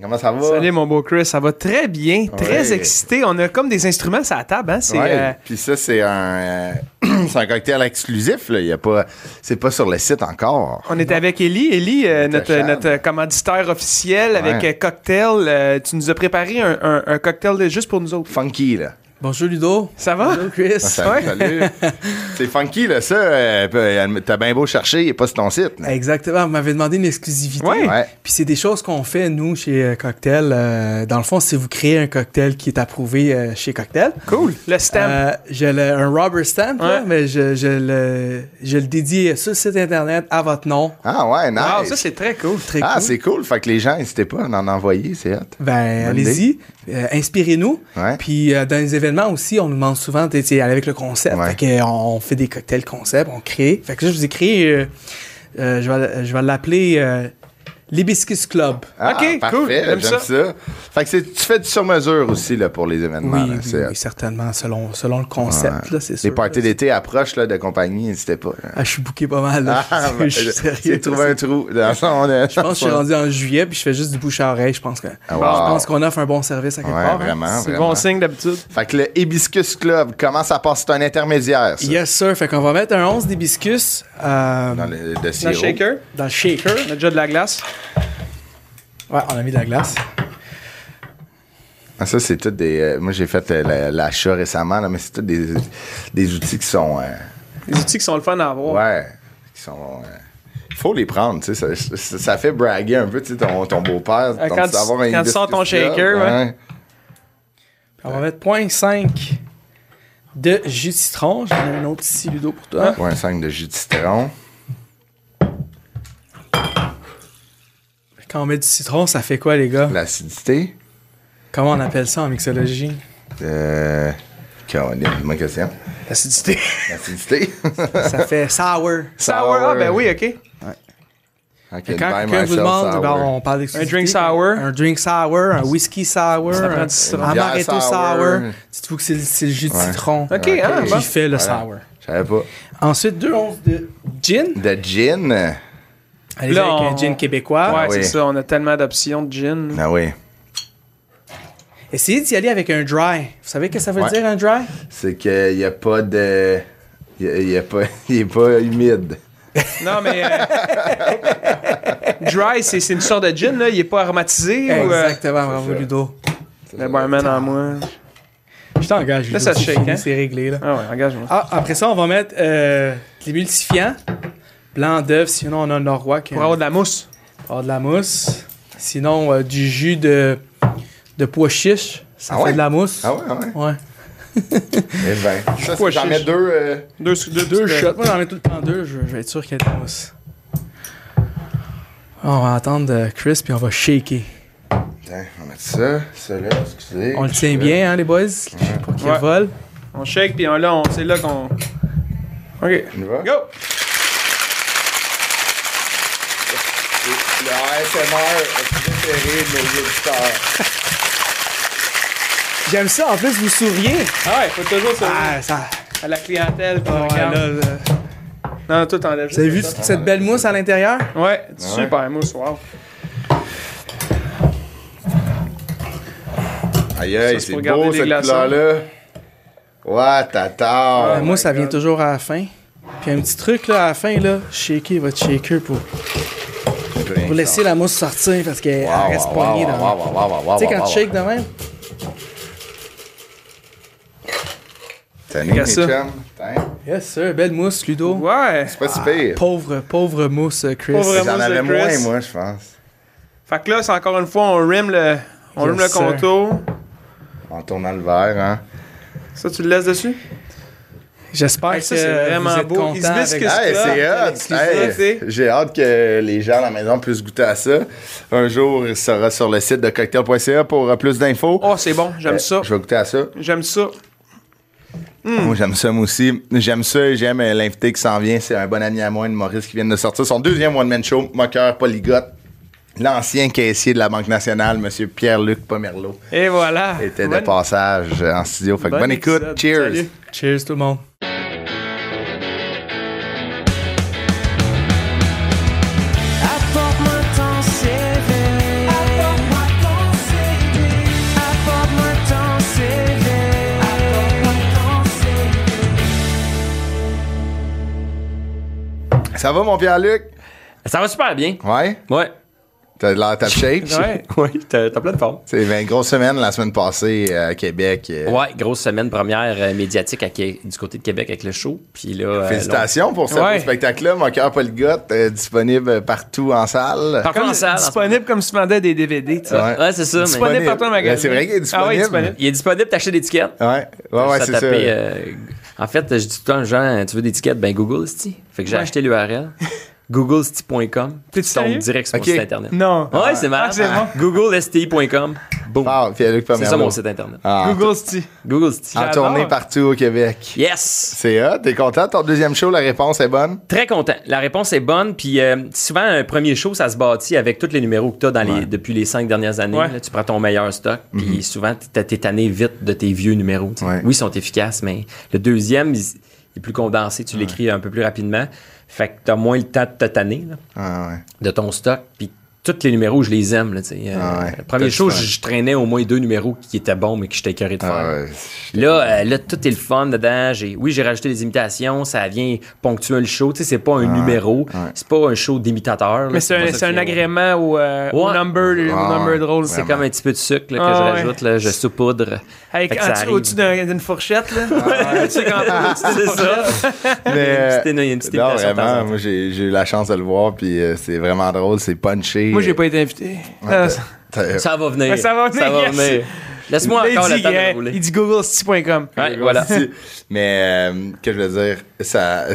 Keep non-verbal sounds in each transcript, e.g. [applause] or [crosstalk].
Comment ça va? Salut mon beau Chris, ça va très bien, très Ouais. excité. On a comme des instruments sur la table, hein? C'est Ouais, euh, Puis ça, c'est un, euh, [clears throat] un cocktail exclusif. Là. Il y a pas, c'est pas sur le site encore. on est avec Ellie, Ellie, euh, notre, notre commanditaire officiel avec Ouais. cocktail. Tu nous as préparé un, un- un cocktail juste pour nous autres. Funky, là. Bonjour Ludo. Ça va? Bonjour Chris. Ah, salut, [laughs] c'est funky, là. Ça, euh, euh, t'as bien beau chercher, il est pas sur ton site. là. Exactement, vous m'avez demandé une exclusivité. Ouais. Ouais. Puis c'est des choses qu'on fait, nous, chez euh, Cocktail. Euh, dans le fond, c'est vous créez un cocktail qui est approuvé euh, chez Cocktail. Cool. Le stamp. Euh, j'ai un rubber stamp, là, mais je, je le, je le dédie sur le site internet à votre nom. Ah, ouais, nice. Wow, ça c'est très cool. Très ah, cool. c'est cool. Fait que les gens, n'hésitez pas à en envoyer, c'est hot. Ben, allez-y, euh, inspirez-nous. Ouais. Puis euh, dans les événements aussi, on nous demande souvent tu sais, aller avec le concept. Ouais. Fait on fait des cocktails concept, on crée. Fait que là, je vous ai créé, euh, euh, je vais, je vais l'appeler euh, l'Hibiscus Club. Ah, Ok, parfait, cool. J'aime J'aime ça. ça. Fait que c'est- tu fais du sur-mesure aussi là, pour les événements. Oui, là, oui, c'est certainement, selon, selon le concept. Là, c'est Les parties d'été approchent là, de compagnie, n'hésitez pas. Ah, je suis booké pas mal. Là. Ah, [laughs] je suis sérieux. J'ai trouvé un trou. Dans son, Je pense que je suis rendu en juillet puis je fais juste du bouche à oreille. Je pense que Ah, wow. pense qu'on offre un bon service à quelque Ouais, part. hein. vraiment, c'est vraiment. bon signe d'habitude. Fait que le Hibiscus Club, comment ça passe? C'est un intermédiaire, ça? Yes, sir. Fait qu'on va mettre un 11 d'hibiscus euh, Dans le, de Dans le sirop. shaker, dans le shaker. on a déjà de la glace. Ouais, on a mis de la glace. Ah, ça, c'est tout des. euh, moi, j'ai fait euh, la- l'achat récemment, là, mais c'est tout des, des outils qui sont. euh, Des outils qui sont le fun à avoir. ouais. Qui sont. euh, il faut les prendre, tu sais. Ça, ça, ça fait braguer un peu, tu sais, ton, ton beau-père. Euh, ton- quand tu- d'avoir un quand tu sors ton shaker, ouais. On va mettre 0.5 de jus de citron. J'en ai un autre ici, Ludo, pour toi. Ouais, un 5 de jus de citron. Quand on met du citron, ça fait quoi, les gars? L'acidité. Comment on appelle ça en mixologie? Euh. Caroline, ma question. L'acidité. L'acidité. [laughs] ça fait sour. Sour. Ah, ben oui, OK. Quand quelqu'un vous demande, ben, on parle. Un drink sour. Un drink sour, un whisky sour, un amaretto sour. sour. Dites-vous que c'est le, c'est le jus de Ouais. citron OK, ah, qui bon. fait le Voilà. sour. Je savais pas. Ensuite, deux onces de gin. De gin. Allez Là, avec on- un gin québécois. Ouais, Ah c'est oui. ça. On a tellement d'options de gin. Ah oui. Essayez d'y aller avec un dry. Vous savez ce que ça veut Ouais. dire, un dry? C'est qu'il n'y a pas de. Il y a, il y a pas, [laughs] il est pas humide. Non, mais. euh, [laughs] dry, c'est c'est une sorte de gin, là. Il est pas aromatisé. ou, euh, Exactement, bravo. Ludo. le barman en moi. Je t'engage, Là, Ludo. ça shake, fini, hein? C'est réglé, là. Ah ouais, engage-moi. Ah, après ça, on va mettre euh, de l'émulsifiant. Blanc d'œuf, sinon on a un Norrois qui Pour avoir de la mousse. avoir de la mousse. Sinon, euh, du jus de, de pois chiche. Ça Ah fait ouais? de la mousse. Ah ouais, ah ouais. Ouais. Eh ben. Ça, j'en mets deux. euh, Deux, deux, Deux shots. Moi, j'en mets tout le temps deux. Je, je vais être sûr qu'il y a de la mousse. On va attendre euh, Chris, puis on va shaker. Tiens, on va mettre ça. Ça là, excusez. On le tient bien, hein, les boys? Pour qu'il Ouais. vole. On shake, puis on- là, on- c'est là qu'on. OK. On y va? Go! Le ASMR préféré de nos auditeurs. J'aime ça. En plus, vous souriez. Ah ouais, faut toujours ça. Ah, ça. À la clientèle qui nous regarde. là, là. Non, tout enlève. Vous avez vu cette belle mousse à l'intérieur? Ouais, super mousse, wow. Aïe, Ça, aïe, c'est c'est pour garder beau les cette glaçons. couleur-là. Ouais, t'attends. La mousse, ça vient toujours à la fin. Puis un petit truc là, à la fin, là, shaker votre shaker pour, pour laisser la mousse sortir parce qu'elle elle reste poignée dans. Tu sais, quand tu shakes de même, T'as mes ça. yes sir, belle mousse, Ludo. Ouais. C'est pas si pire. Pauvre, pauvre mousse, euh, Chris. Pauvre- J'en avais Chris. moins, moi, je pense. Fait que là, c'est encore une fois, on rim le, on Yes, rim le contour. En tournant le verre, hein. Ça, tu le laisses dessus? J'espère Hey, que ça, c'est vraiment vous êtes beau. content Il se avec... c'est? Hot! Hey, J'ai hâte que les gens à la maison puissent goûter à ça. Un jour, il sera sur le site de cocktail.ca pour euh, plus d'infos. Oh, c'est bon, j'aime Euh, ça. Je vais goûter à ça. J'aime ça. Moi, j'aime ça, moi aussi. J'aime ça et j'aime euh, l'invité qui s'en vient. C'est un bon ami à moi, une Maurice, qui vient de sortir son deuxième one-man show, Moqueur Polygote. L'ancien caissier de la Banque nationale, M. Pierre-Luc Pomerleau. Et voilà. Était bonne... de passage en studio. Fait bonne, bonne écoute. Cheers. Cheers tout le monde. Ça va, mon Pierre-Luc? Ça va super bien. Ouais? Ouais. T'as de l'air top [laughs] shape? Ouais. Oui, t'as plein de forme. C'est une grosse semaine la semaine passée euh, à Québec. euh, Ouais, grosse semaine première euh, médiatique à du côté de Québec avec le show. Puis là. euh, Félicitations pour ce Ouais. spectacle-là. Mon cœur Polygote, euh, disponible partout en salle. long- Par contre, en salle, en disponible comme si tu vendais des DVD, tu sais. Ouais. c'est ça. mais Disponible partout en magasin. Ben, c'est vrai qu'il est disponible. Ah ouais, disponible. Il est disponible, t'achètes des tickets. Ouais, ouais, c'est ça. euh, en fait, je dis tout le temps aux gens, tu veux des tickets? Ben Google City. Fait que j'ai Ouais. acheté l'URL. [laughs] googlesty.com. T'es-tu Tu tombes direct sur mon site internet. Non. Ouais, c'est marrant. Ah, c'est bon. Boom. Ah, c'est ça mon site internet. Ah, Google City. Google City. En tournée partout au Québec. Yes! C'est hot. T'es content? Ton deuxième show, la réponse est bonne? Très content. La réponse est bonne. Puis euh, souvent, un premier show, ça se bâtit avec tous les numéros que tu as dans les, depuis les cinq dernières années. Ouais. Là, tu prends ton meilleur stock. Puis souvent, tu t'es tanné vite de tes vieux numéros. Ouais. Oui, ils sont efficaces, mais le deuxième, il, il est plus condensé. Tu l'écris un peu plus rapidement. Fait que tu as moins le temps de te tanner là, Ah, ouais. de ton stock. Puis tous les numéros, je les aime. Là. Euh, Ah ouais. Du fun. je, traînais au moins deux numéros qui étaient bons, mais que j'étais écœuré de faire. Ah, ouais. Là, euh, là, tout est le fun dedans. J'ai, oui, j'ai rajouté des imitations. Ça vient ponctuer le show. Tu sais, c'est pas un numéro. C'est pas un show d'imitateur. Mais c'est un, agrément au, euh, au Ouais. number, au Ah, number ouais. drôle. C'est comme un petit peu de sucre là, que Ah, je ouais. rajoute. Là, je saupoudre. Au-dessus d'un- d'une fourchette, là. [laughs] tu sais, quand [laughs] C'est ça. Mais, [laughs] une petite non, vraiment, moi, j'ai eu la chance de le voir, puis c'est vraiment drôle, c'est punché. Moi, j'ai pas été invité. Ah, ça- T'as- Ça va venir. Ça va venir, yes. venir. Laisse-moi encore dit, de euh, rouler. il dit googlecity.com. Ouais, voilà. [laughs] Mais, euh, que je veux dire, ça,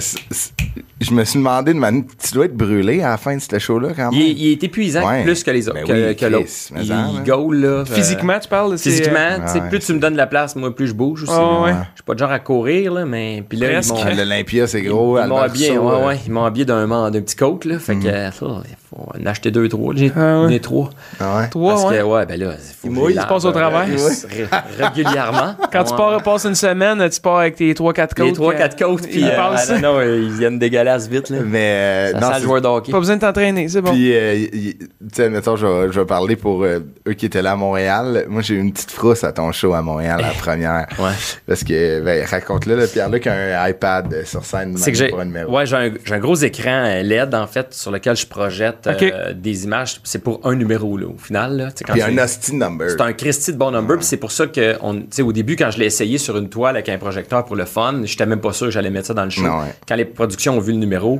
je me suis demandé de manière, tu dois être brûlé à la fin de ce show-là, quand même. Il, est- il est épuisant Ouais. plus que les autres, Ben que, oui, que l'autre. Chris, mais Il, hein. gaule, là. euh, Physiquement, tu parles? c'est, Physiquement, euh, tu sais, ouais. plus tu me donnes de la place, moi, plus je bouge aussi. Là. ouais. Je suis pas de genre à courir, là, mais. Puis là, L'Olympia, c'est gros. Ils m'ont habillé, ouais, ouais, ils m'ont habillé d'un, petit coat, là. Fait que, euh, ça, il faut en acheter deux, trois. J'ai Ah, ouais. trois. ah ouais. Toi, Parce que, ouais, ben là, il faut que mouille, tu passes au travers. euh, [laughs] ré- régulièrement. Quand tu pars, passes une semaine, tu pars avec tes 3-4 coats. Les trois, quatre côtes, puis Ils passent. non, non, ils viennent dégueulasses vite, là. Mais, euh, Ça non, c'est- joueur de hockey. Pas besoin de t'entraîner, c'est bon. Puis, euh, tu sais, mettons, je vais, je vais parler pour euh, eux qui étaient là à Montréal. Moi, j'ai eu une petite frousse à ton show à Montréal, la [laughs] première. Ouais. Parce que, ben, raconte-le, le Pierre-Luc a un iPad euh, sur scène C'est que j'ai pour un numéro. ouais, j'ai un, gros écran LED, en fait, sur lequel je projette euh, des images. C'est pour un numéro, là, au final. Là, quand Puis un hostie number. C'est un Christy de bon number, puis c'est pour ça que, on, tu sais, au début, quand je l'ai essayé sur une toile avec un projecteur pour le fun, j'étais même pas sûr que j'allais mettre ça dans le show. Non, ouais. Quand les productions ont vu le numéro,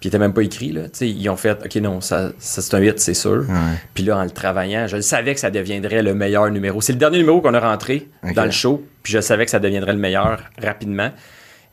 puis il était même pas écrit, là, ils ont fait, OK, non, ça, ça c'est un hit, c'est sûr. Puis là, en le travaillant, je le savais que ça deviendrait le meilleur numéro. C'est le dernier numéro qu'on a rentré dans le show, puis je savais que ça deviendrait le meilleur rapidement.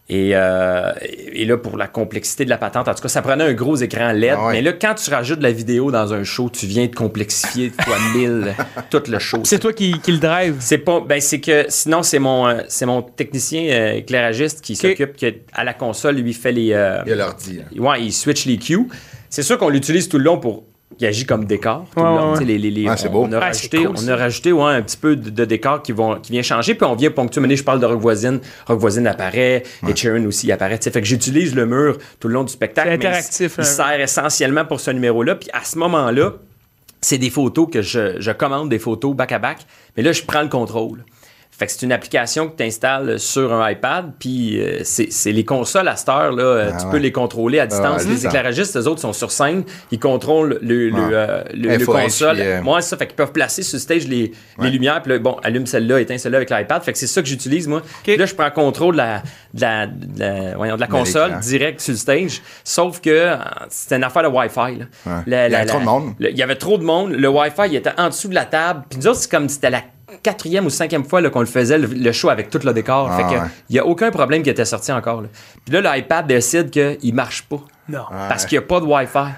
Et, euh, et là, pour la complexité de la patente, en tout cas, ça prenait un gros écran LED. Ah ouais. Mais là, quand tu rajoutes de la vidéo dans un show, tu viens de complexifier fois [laughs] 1000 tout le show. C'est toi qui, qui le drive. C'est pas ben c'est que sinon c'est mon euh, c'est mon technicien euh, éclairagiste qui s'occupe que à la console lui fait les euh, Il a l'ordi. hein. ouais, il switch les cues. C'est sûr qu'on l'utilise tout le long pour il agit comme décor tout Ouais, le long. ouais, Tu sais, les- les- les- c'est on, a Ah, rajouté, cool, on a rajouté ouais, un petit peu de, de décor qui vont qui vient changer puis on vient ponctuer. Maintenant, je parle de Rock Voisine, Rock Voisine apparaît, et Sharon aussi apparaît. Fait que j'utilise le mur tout le long du spectacle. C'est mais il- interactif, Il, hein. sert essentiellement pour ce numéro-là. Puis à ce moment-là, c'est des photos que je, je commande des photos back à back, mais là je prends le contrôle. Fait que c'est une application que tu installes sur un iPad, puis euh, c'est c'est les consoles à cette heure, là, euh, Ah tu ouais. peux les contrôler à distance. ouais, les éclairagistes, eux autres, sont sur scène, ils contrôlent le, le, Ouais. euh, le- console. puis, euh, Moi, c'est ça, fait qu'ils peuvent placer sur le stage les, les lumières, puis là, bon, allume celle-là, éteins celle-là avec l'iPad. Fait que c'est ça que j'utilise, moi. Puis là, je prends contrôle de la, de la, de la, voyons, de la console direct sur le stage, sauf que euh, c'était une affaire de Wi-Fi. là. Ouais. La- Il y avait la- trop de monde. le- il y avait trop de monde. Le Wi-Fi, il était en dessous de la table. Puis nous autres, c'est comme c'était la quatrième ou cinquième fois là, qu'on le faisait, le, le show avec tout le décor. Ah fait que ouais. il y a aucun problème qui était sorti encore. là. Puis là, l'iPad décide qu'il marche pas. Non. Parce qu'il n'y a pas de Wi-Fi.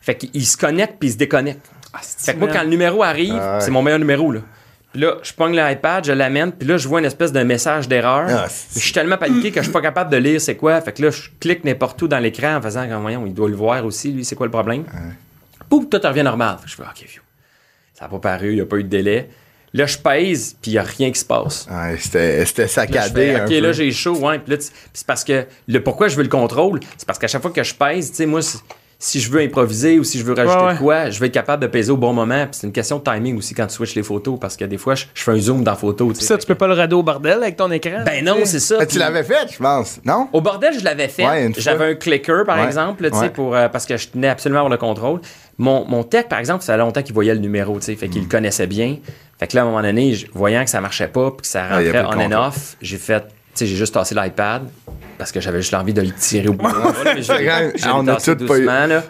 Fait qu'il se connecte puis il se déconnecte. fait que moi, quand le numéro arrive, Ah ouais. c'est mon meilleur numéro. Là. Puis là, je pogne l'iPad, je l'amène, puis là, je vois une espèce de message d'erreur. Ah, je suis tellement paniqué que je suis pas capable de lire c'est quoi. Fait que là, je clique n'importe où dans l'écran en faisant comme, voyons, il doit le voir aussi, lui, c'est quoi le problème. Pouf, tout revient normal. Fait que je fais, OK, vieux. Ça n'a pas paru, il n'y a pas eu de délai. Là, je pèse, puis il n'y a rien qui se passe. Ouais, c'était c'était Là, saccadé fais, un OK, là, j'ai chaud, ouais. Puis là, c'est parce que le pourquoi je veux le contrôle, c'est parce qu'à chaque fois que je pèse, tu sais, moi, c'est- si je veux improviser ou si je veux rajouter Ouais, ouais. de quoi, je vais être capable de peser au bon moment. Puis c'est une question de timing aussi quand tu switches les photos parce que des fois, je, je fais un zoom dans la photo. tu sais. Ça, tu peux pas le radeau au bordel avec ton écran. Ben non, c'est ça. Ah, tu l'avais fait, je pense, non? Au bordel, je l'avais fait. Ouais. J'avais un clicker, par Ouais. exemple, tu sais, Ouais. pour, euh, parce que je tenais absolument à avoir le contrôle. Mon, mon tech, par exemple, ça fait longtemps qu'il voyait le numéro, tu sais, fait qu'il Mm. le connaissait bien. Fait que là, à un moment donné, voyant que ça marchait pas, puis que ça Ah, rentrait de on and off, j'ai fait, tu sais, j'ai juste tassé l'iPad parce que j'avais juste l'envie de le tirer au bout. [laughs] On a tout pas eu. doucement, là.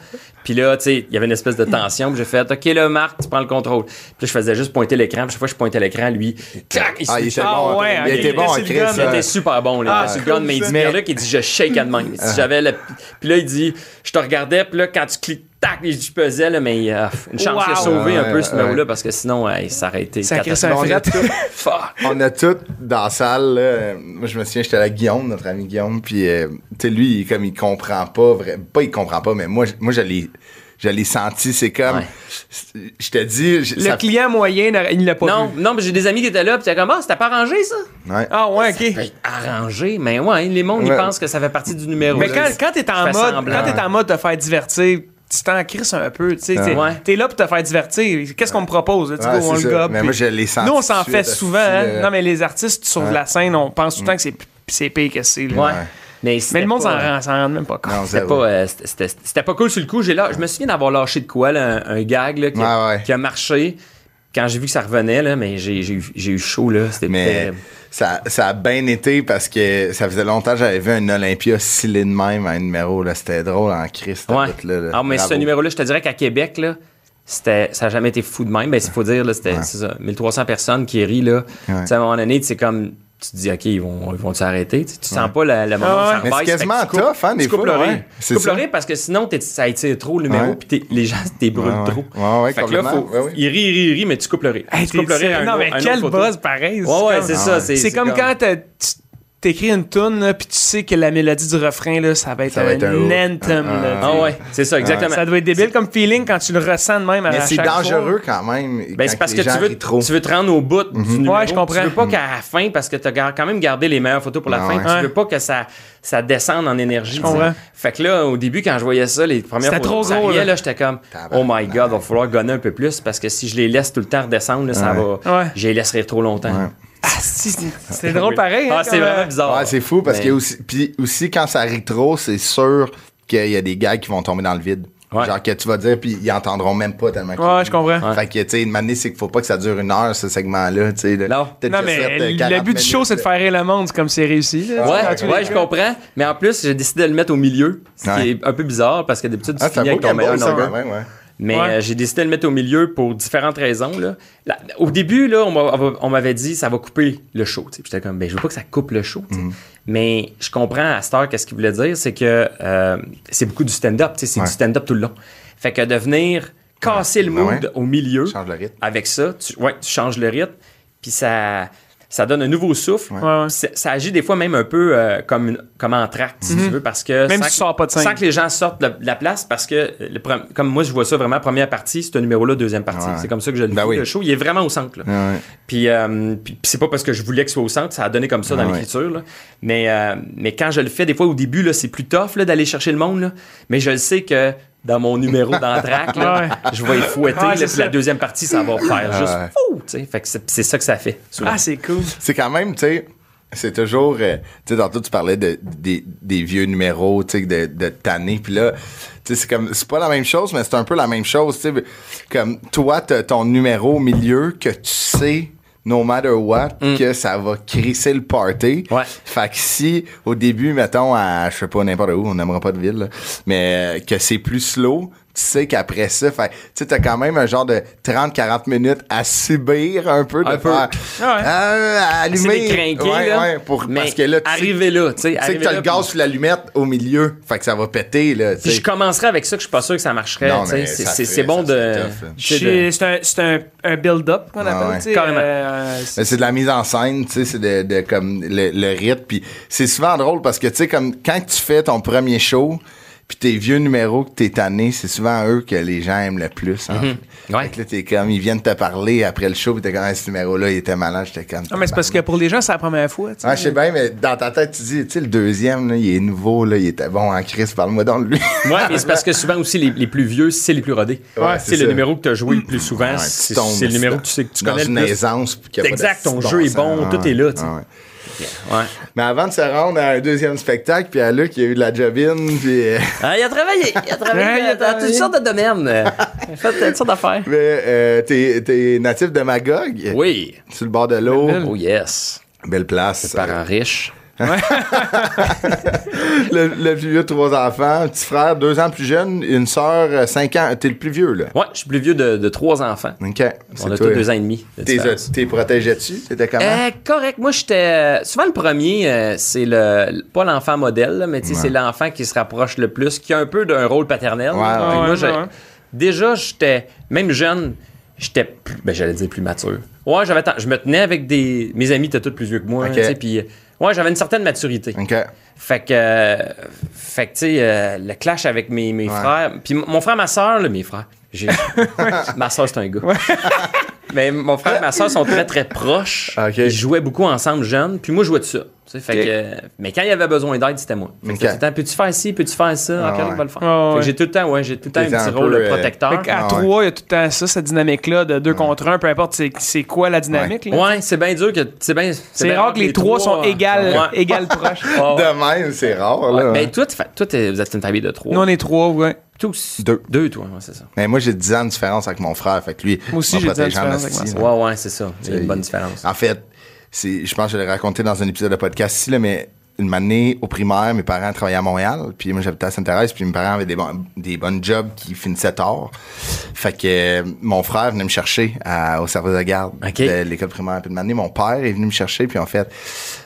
Puis là, tu sais, il y avait une espèce de tension, puis j'ai fait, OK, là, Marc, tu prends le contrôle. Puis là, je faisais juste pointer l'écran, puis chaque fois que je pointais l'écran, lui, clac, il Ah, il était Ah, bon. ouais, il était il bon Chris. Il était super bon, là. Ah, le gun, mais il dit, mais là, qui dit, je shake à. Si j'avais le- Puis là, il dit, je te regardais, puis là, quand tu cliques, tac, je pesais, là, mais euh, une chance Wow. de sauver un Ouais, peu ce ouais. numéro-là, parce que sinon, ça aurait été Ça un catastrophique. fret. Fuck. On a tout dans la salle. là. Moi, je me souviens, j'étais là, Guillaume, notre ami Guillaume. Puis, euh, tu sais, lui, il- comme il comprend pas, vrai, pas il comprend pas, mais moi, moi je l'ai. Je l'ai senti, c'est comme. Ouais. Je te dis. j- Le ça- client moyen, il l'a pas Non, vu. non, mais j'ai des amis qui étaient là, puis t'es comme, ah, c'était pas arrangé, ça? Ouais. Ah ouais, ok. Arrangé, mais ouais, les mondes, ils pensent que ça fait partie du numéro. Mais là. quand, quand t'es en Je mode, quand t'es en mode de faire divertir, tu t'en crisses un peu, tu sais. t'es- Ouais. T'es là pour te faire divertir. Qu'est-ce qu'on me propose? Let's Ouais, go, on le gobe, Mais moi, je l'ai senti. Nous, on s'en fait souvent. hein. là. Non, mais les artistes sur Ouais. la scène, on pense tout le temps que c'est c'est pire que c'est. là. Ouais. Mais, le monde s'en pas- rend, s'en rend même pas compte. Non, C'était pas, euh, c'était- c'était c'était pas cool sur le coup. J'ai là, je me souviens d'avoir lâché de quoi, là, un, un gag là, qui, a, Ouais, ouais. qui a marché quand j'ai vu que ça revenait, là, mais j'ai j'ai eu, j'ai eu chaud. là. C'était Mais ça, ça a bien été parce que ça faisait longtemps que j'avais vu un Olympia scellé de même à un numéro. là. C'était drôle en Christ. Ouais. Là, là. Ah, mais Bravo. ce numéro-là, je te dirais qu'à Québec, là, c'était, ça n'a jamais été fou de même. Ben, il faut dire, là, c'était c'est ça, 1300 personnes qui rient. Là. Ouais. Tu sais, À un moment donné, c'est comme. Tu te dis, OK, ils vont, ils vont s'arrêter. Tu, sais, tu sens pas le, le moment Ah où ça ouais. Mais c'est quasiment tu coupes- tough, hein, des tu coupes fois, le ouais. Tu coupes parce que sinon, t'es- ça étire trop le numéro, puis t'es- les gens, t'es brûlent Ouais, ouais. trop. Ouais, ouais, fait que là, complètement. faut, Ouais, ouais. il rit, il rit, il rit, mais tu coupes le rire. Hey, tu coupes non, mais quel buzz pareil. Ouais, ouais, c'est ça. C'est C'est comme quand t'as- tu t'écris une tune, là, puis tu sais que la mélodie du refrain, là, ça va être Ça va un, être un anthem. Ah, là, ah. Ah ouais, c'est ça, exactement. Ça doit être débile comme feeling quand tu le ressens de même à Mais c'est chaque dangereux fois. quand même. Ben, quand c'est parce que tu veux, trop. tu veux te rendre au bout du numéro. Ouais, je comprends. Tu veux pas qu'à la fin, parce que tu as quand même gardé les meilleures photos pour la Ah fin, ouais. tu veux pas que ça, ça descende en énergie. Fait que là, au début, quand je voyais ça, les premières C'était photos, trop ça gros, là. là, j'étais comme, oh my god, va falloir gonner un peu plus, parce que si je les laisse tout le temps redescendre, là, ça va, je les laisserai trop longtemps. Ouais. Ah, si, c'est- drôle pareil. hein, Ah, c'est vraiment bizarre. Ouais, c'est fou parce Mais- que aussi, puis aussi quand ça rit trop, c'est sûr qu'il y a des gars qui vont tomber dans le vide. Ouais. Genre que tu vas dire puis ils entendront même pas tellement. Ouais, je comprends. Fait que tu sais, une manière c'est qu'il faut pas que ça dure une heure ce segment-là, tu sais. Non. Peut-être Non, que mais euh, le 40 but du show, c'est de faire rire le monde, comme c'est réussi. là, Ouais, ouais, je comprends. Mais en plus, j'ai décidé de le mettre au milieu, ce Ouais. qui est un peu bizarre parce que d'habitude, tu Ah, finis avec ton meilleur Mais Ouais. euh, j'ai décidé de le mettre au milieu pour différentes raisons. Là. Au début, là, on m'a- on m'avait dit ça va couper le show. Puis J'étais comme, ben, je veux pas que ça coupe le show. Mhm. Mais je comprends à cette heure qu'est-ce qu'il voulait dire, c'est que euh, c'est beaucoup du stand-up. C'est Ouais. du stand-up tout le long. Fait que de venir casser le Ben mood au milieu le rythme. avec ça, tu, ouais, tu changes le rythme, puis ça, ça donne un nouveau souffle. Ouais, ouais. Ça, ça agit des fois même un peu euh, comme, une- comme en tract, si tu veux, parce que... Même sans si tu que- sors pas de scène. Sans que les gens sortent de la, de la place, parce que, le comme moi, je vois ça vraiment, première partie, c'est un numéro-là, deuxième partie. Ouais. C'est comme ça que je le Ben oui. le show. Il est vraiment au centre. là. Ouais, ouais. Puis, euh, puis, puis c'est pas parce que je voulais qu'il soit au centre, ça a donné comme ça dans ouais. l'écriture. là. Mais, euh, mais quand je le fais, des fois au début, là, c'est plus tough là, d'aller chercher le monde. là. Mais je le sais que dans mon numéro [laughs] d'entraque, là, Ouais. je vais être fouetté. Ouais, là, puis la deuxième partie, ça va faire juste ouais. fou. tu sais. Fait que c'est c'est ça que ça fait. souvent. Ah, c'est cool. C'est quand même, tu sais, c'est toujours, euh, tu sais, tantôt tu parlais de, des, des vieux numéros, tu sais, de, de tanner, puis là, tu sais, c'est comme, c'est pas la même chose, mais c'est un peu la même chose, tu sais, comme toi, t'as ton numéro au milieu que tu sais, no matter what, que ça va crisser le party. Ouais. Fait que si, au début, mettons, à, je sais pas, n'importe où, on n'aimera pas de ville, là, mais que c'est plus slow, tu sais qu'après ça, fait, tu sais, t'as quand même un genre de 30-40 minutes à subir un peu, de Un peu. faire, Ah ouais. ah, à C'est allumer. ouais, là. ouais, pour, mais parce que là, arriver là, tu sais. tu sais que t'as le gaz sur l'allumette au milieu, fait que ça va péter, là, tu Puis je commencerai avec ça que je suis pas sûr que ça marcherait. C'est bon de. C'est un, c'est un, un build-up qu'on Ah appelle, ouais. tu sais. Carrément. euh, Mais c'est de la mise en scène, tu sais, c'est de, de comme le, le rythme. Puis c'est souvent drôle parce que, tu sais, comme quand tu fais ton premier show, Puis tes vieux numéros que t'es tanné, c'est souvent eux que les gens aiment le plus. Hein. Ouais. Fait que là, t'es comme, ils viennent te parler après le show, puis t'es comme, Ah, ce numéro-là, il était malin, j'étais comme. Non, mais c'est parce que pour les gens, c'est la première fois. tu sais. Ah, je sais bien, mais dans ta tête, tu dis, tu sais, le deuxième, là, il est nouveau, là, il était bon en Chris, parle-moi donc de lui. [laughs] Ouais, mais c'est parce que souvent aussi, les, les plus vieux, c'est les plus rodés. Ouais, c'est c'est le numéro que tu as joué le plus souvent. C'est le numéro dans- que tu sais que tu dans connais le plus. aisance, puis qu'il y a pas de Exact, ton jeu est bon, tout est là, tu sais. Ouais. Mais avant de se rendre à un deuxième spectacle, puis à Luc, il y a eu de la jobine, puis. euh, Ah, il a travaillé. Il a travaillé Ouais, il a dans toutes sortes de domaines. Il a fait toutes sortes d'affaires. mais euh, t'es, t'es natif de Magog, Oui. sur le bord de l'eau? Belle. Oh yes. Belle place. Parents riches. [laughs] le, le plus vieux de trois enfants, un petit frère, deux ans plus jeune, une sœur, euh, cinq ans. T'es le plus vieux, là. Ouais, je suis plus vieux de, de trois enfants. OK. On a toi. tous deux ans et demi. de T'es, protégé-tu? T'étais comment? Euh, correct. Moi, j'étais. euh, Souvent, le premier, euh, c'est le. le- Pas l'enfant modèle, là, mais tu sais, c'est l'enfant qui se rapproche le plus, qui a un peu d'un rôle paternel. Ouais, Fait que ouais. moi, Ouais, j'ai- ouais. Déjà, j'étais. Même jeune, j'étais. plus- Ben, j'allais dire plus mature. Ouais, j'avais. tant- Je me tenais avec des. Mes amis étaient tous plus vieux que moi. Ok. tu sais, Puis. Ouais, j'avais une certaine maturité. OK. Fait que, euh, fait que tu sais, euh, le clash avec mes, mes frères. Puis mon frère, ma soeur, là, mes frères. j'ai- [laughs] [laughs] ma soeur, c'est un gars. [laughs] Mais mon frère et ma soeur sont très, très proches. Ils jouaient beaucoup ensemble jeunes. Puis moi, je jouais de ça. Tu sais, Fait que, mais quand il y avait besoin d'aide, c'était moi. Fait que Ok. c'était tout le temps, peux-tu faire ci, peux-tu faire ça? Ah Ah, ouais. va le faire. Ah Fait ouais. que j'ai tout le temps, ouais, j'ai tout le temps un petit un rôle euh, protecteur. Fait qu'à Ah trois, il y a tout le temps ça, cette dynamique-là de deux contre un, peu importe c'est, c'est quoi la dynamique. là. Ouais, c'est bien dur que. C'est bien. C'est rare que les trois sont égales, Ouais. [laughs] égales proches. [laughs] De même, c'est rare, là. Ouais, Ben, toi, tu fais- toi, vous êtes une famille de trois. Nous, on est trois, ouais. Tous. Deux. Deux, toi, ouais, c'est ça. Mais moi, j'ai 10 ans de différence avec mon frère. Fait que lui, Moi aussi, j'ai 10 ans de différence avec là. Ouais, ouais, c'est ça. Il y a une bonne différence. En fait, c'est, je pense que je l'ai raconté dans un épisode de podcast ici, là, mais une année au primaire, mes parents travaillaient à Montréal, puis moi j'habitais à Sainte-Thérèse, puis mes parents avaient des, bons- des bonnes jobs qui finissaient tard. Fait que euh, mon frère venait me chercher à- au service de garde Ok. de l'école primaire. Puis une année, mon père est venu me chercher, puis en fait,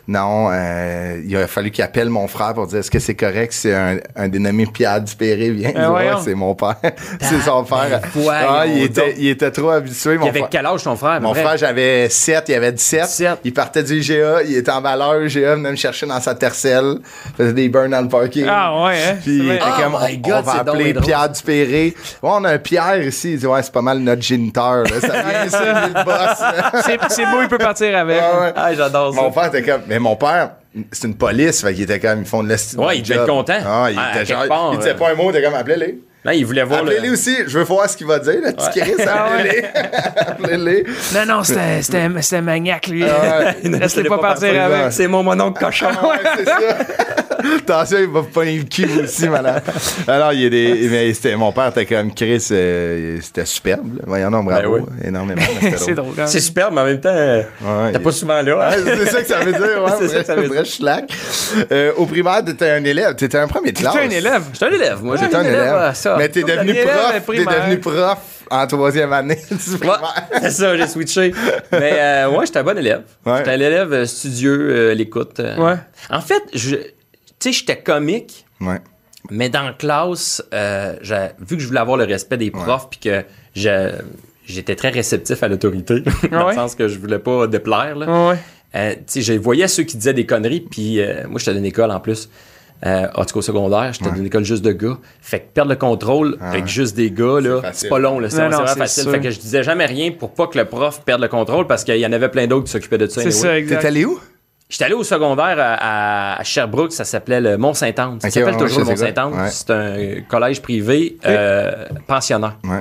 non, euh, il a fallu qu'il appelle mon frère pour dire est-ce que c'est correct, c'est un, un dénommé Pierre Dupéré, Ouais, voyons. c'est mon père. [laughs] c'est son père. voyons Ah, il, était, il était trop habitué. Il avait frère- quel âge ton frère? mon frère, j'avais 7, il avait 17. 17. Il partait du IGA, il était en valeur. IGA venait me chercher dans sa tercelle, faisait des burns dans le parking. Ah ouais, hein? Puis il était Oh comme, on- God, on va appeler. Pierre Dupéré. Ouais, on a un Pierre ici. Il dit, ouais, c'est pas mal notre géniteur. Là. Ça vient, le boss. [laughs] C'est, beau, il peut partir avec. Ah ouais. Ah, j'adore ça. Mon père était comme, mais mon père, c'est une police, fait qu'il était comme, ils font de l'estime. Ouais, il devait être content. Ah, il Ah, à était genre, quelque part, il disait euh, pas un mot, il était comme, appelez-les. Là, il voulait voir le... Appelez-les aussi, je veux voir ce qu'il va dire, le petit Chris, appelez-les. [laughs] appelez-les. Non, non, c'était, c'était, c'était maniaque, lui. Ah ouais. Laisse-les pas partir avec. C'est mon mononcle cochon. Ouais, c'est ça. [laughs] Attention, il va pas le cul aussi, madame. Alors, il y a des. Mais c'était, mon père était comme Chris, euh, c'était superbe. là. Voyons, non, bravo. Ben Énormément. mais [laughs] C'est drôle. C'est super, mais en même temps, Ouais, t'es il- pas souvent là. hein? Ouais, c'est ça que ça veut dire, ouais. [laughs] C'est ça que ça veut dire. schlag. Euh, au primaire, t'étais un élève. T'étais un premier de classe. T'es un élève. J'étais un élève, moi. J'étais un élève. ça. Mais t'es devenu prof. T'es devenu prof en troisième année du Ouais, primaire. c'est ça, j'ai switché. Mais euh, ouais, j'étais un bon élève. Ouais. J'étais un élève euh, studieux, euh, l'écoute. Ouais. En fait, je- tu sais, j'étais comique, Ouais. mais dans la classe, euh, vu que je voulais avoir le respect des profs, puis que j'étais très réceptif à l'autorité, [laughs] dans Ouais. le sens que je voulais pas déplaire. Là. Ouais, ouais. Euh, tu sais, je voyais ceux qui disaient des conneries, puis euh, moi, j'étais d'une école en plus. Euh, en tout cas, au secondaire, j'étais d'une école juste de gars. Fait que perdre le contrôle avec juste des gars, là, c'est pas long, là. C'est vraiment facile. sûr. Fait que je disais jamais rien pour pas que le prof perde le contrôle parce qu'il y en avait plein d'autres qui s'occupaient de ça. C'est anyway. ça, exact. T'es allé où? J'étais allé au secondaire à, à Sherbrooke, ça s'appelait le Mont-Saint-Anne. Ça s'appelle ouais, toujours le. Mont-Saint-Anne. Ouais. C'est un collège privé euh, pensionnaire. Ouais.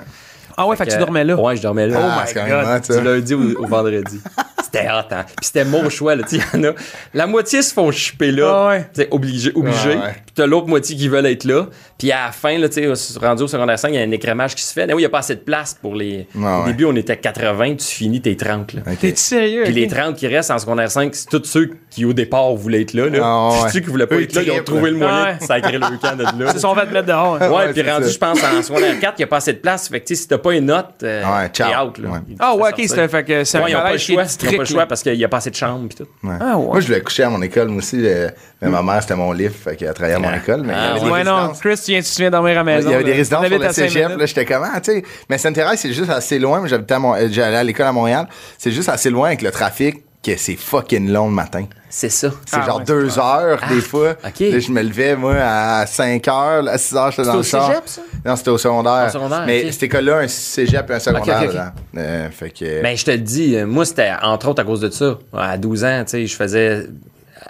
Ah ouais, fait que tu dormais là. Ouais, je dormais là. Ah, même hot, ça. Du lundi au, au vendredi. [laughs] C'était hot, hein? Puis c'était mon choix, là. Tu sais, y en a. La moitié se font chipper là. Ah ouais. Obligé, obligé. Ah ouais. Puis t'as l'autre moitié qui veulent être là. Puis à la fin, là, tu sais, au- rendu au secondaire 5, il y a un écrémage qui se fait. Là, oui, il n'y a pas assez de place pour les. Ah Au début, on était 80, tu finis tes 30, là. T'es-tu sérieux? Puis les 30 qui restent en secondaire 5, c'est tous ceux qui, au départ, voulaient être là. là. Ah ouais. ceux qui voulaient pas Eux, être là, ils ils ont trouvé le moyen Ouais. de sacrer le de là. Ils se sont fait mettre dehors. Ouais, Ouais, puis c'est rendu, ça. je pense, en secondaire 4, il n'y a pas assez de place. Fait que, tu sais, si t'as pas une note, euh, Ouais, ciao. t'es out, là. Ah fait ouais, ok, c'était fait que c'est un ils n'ont pas le choix. Ils n'ont pas le choix parce qu'il n'y a pas assez de chambres. Pis tout. Ouais. Ah ouais. Moi, je voulais coucher à mon école, moi aussi. mais ma mère, c'était mon livre, fait qu'elle travaillait à mon Ah. école. Mais Ah, non, résidences. Tu viens, tu viens dormir à la maison. Il y avait des là. résidences habite le cégep, là, j'étais comment, tu sais. Mais Sainte-Thérèse, c'est juste assez loin. Moi, J'habitais à Mon- euh, j'allais à l'école à Montréal. C'est juste assez loin avec le trafic que c'est fucking long le matin. C'est ça. C'est Ah genre ouais, deux heures, des fois. ok. Là, je me levais, moi, à 5 heures, à 6 heures, j'étais dans au le char. cégep, ça? Non, c'était au secondaire. Au secondaire, Mais ok. cette école-là, un cégep et un secondaire. Ok, ok, ok. dedans. Euh, fait que... Ben, je te le dis, euh, moi, c'était entre autres à cause de ça. À 12 ans, tu sais, je faisais.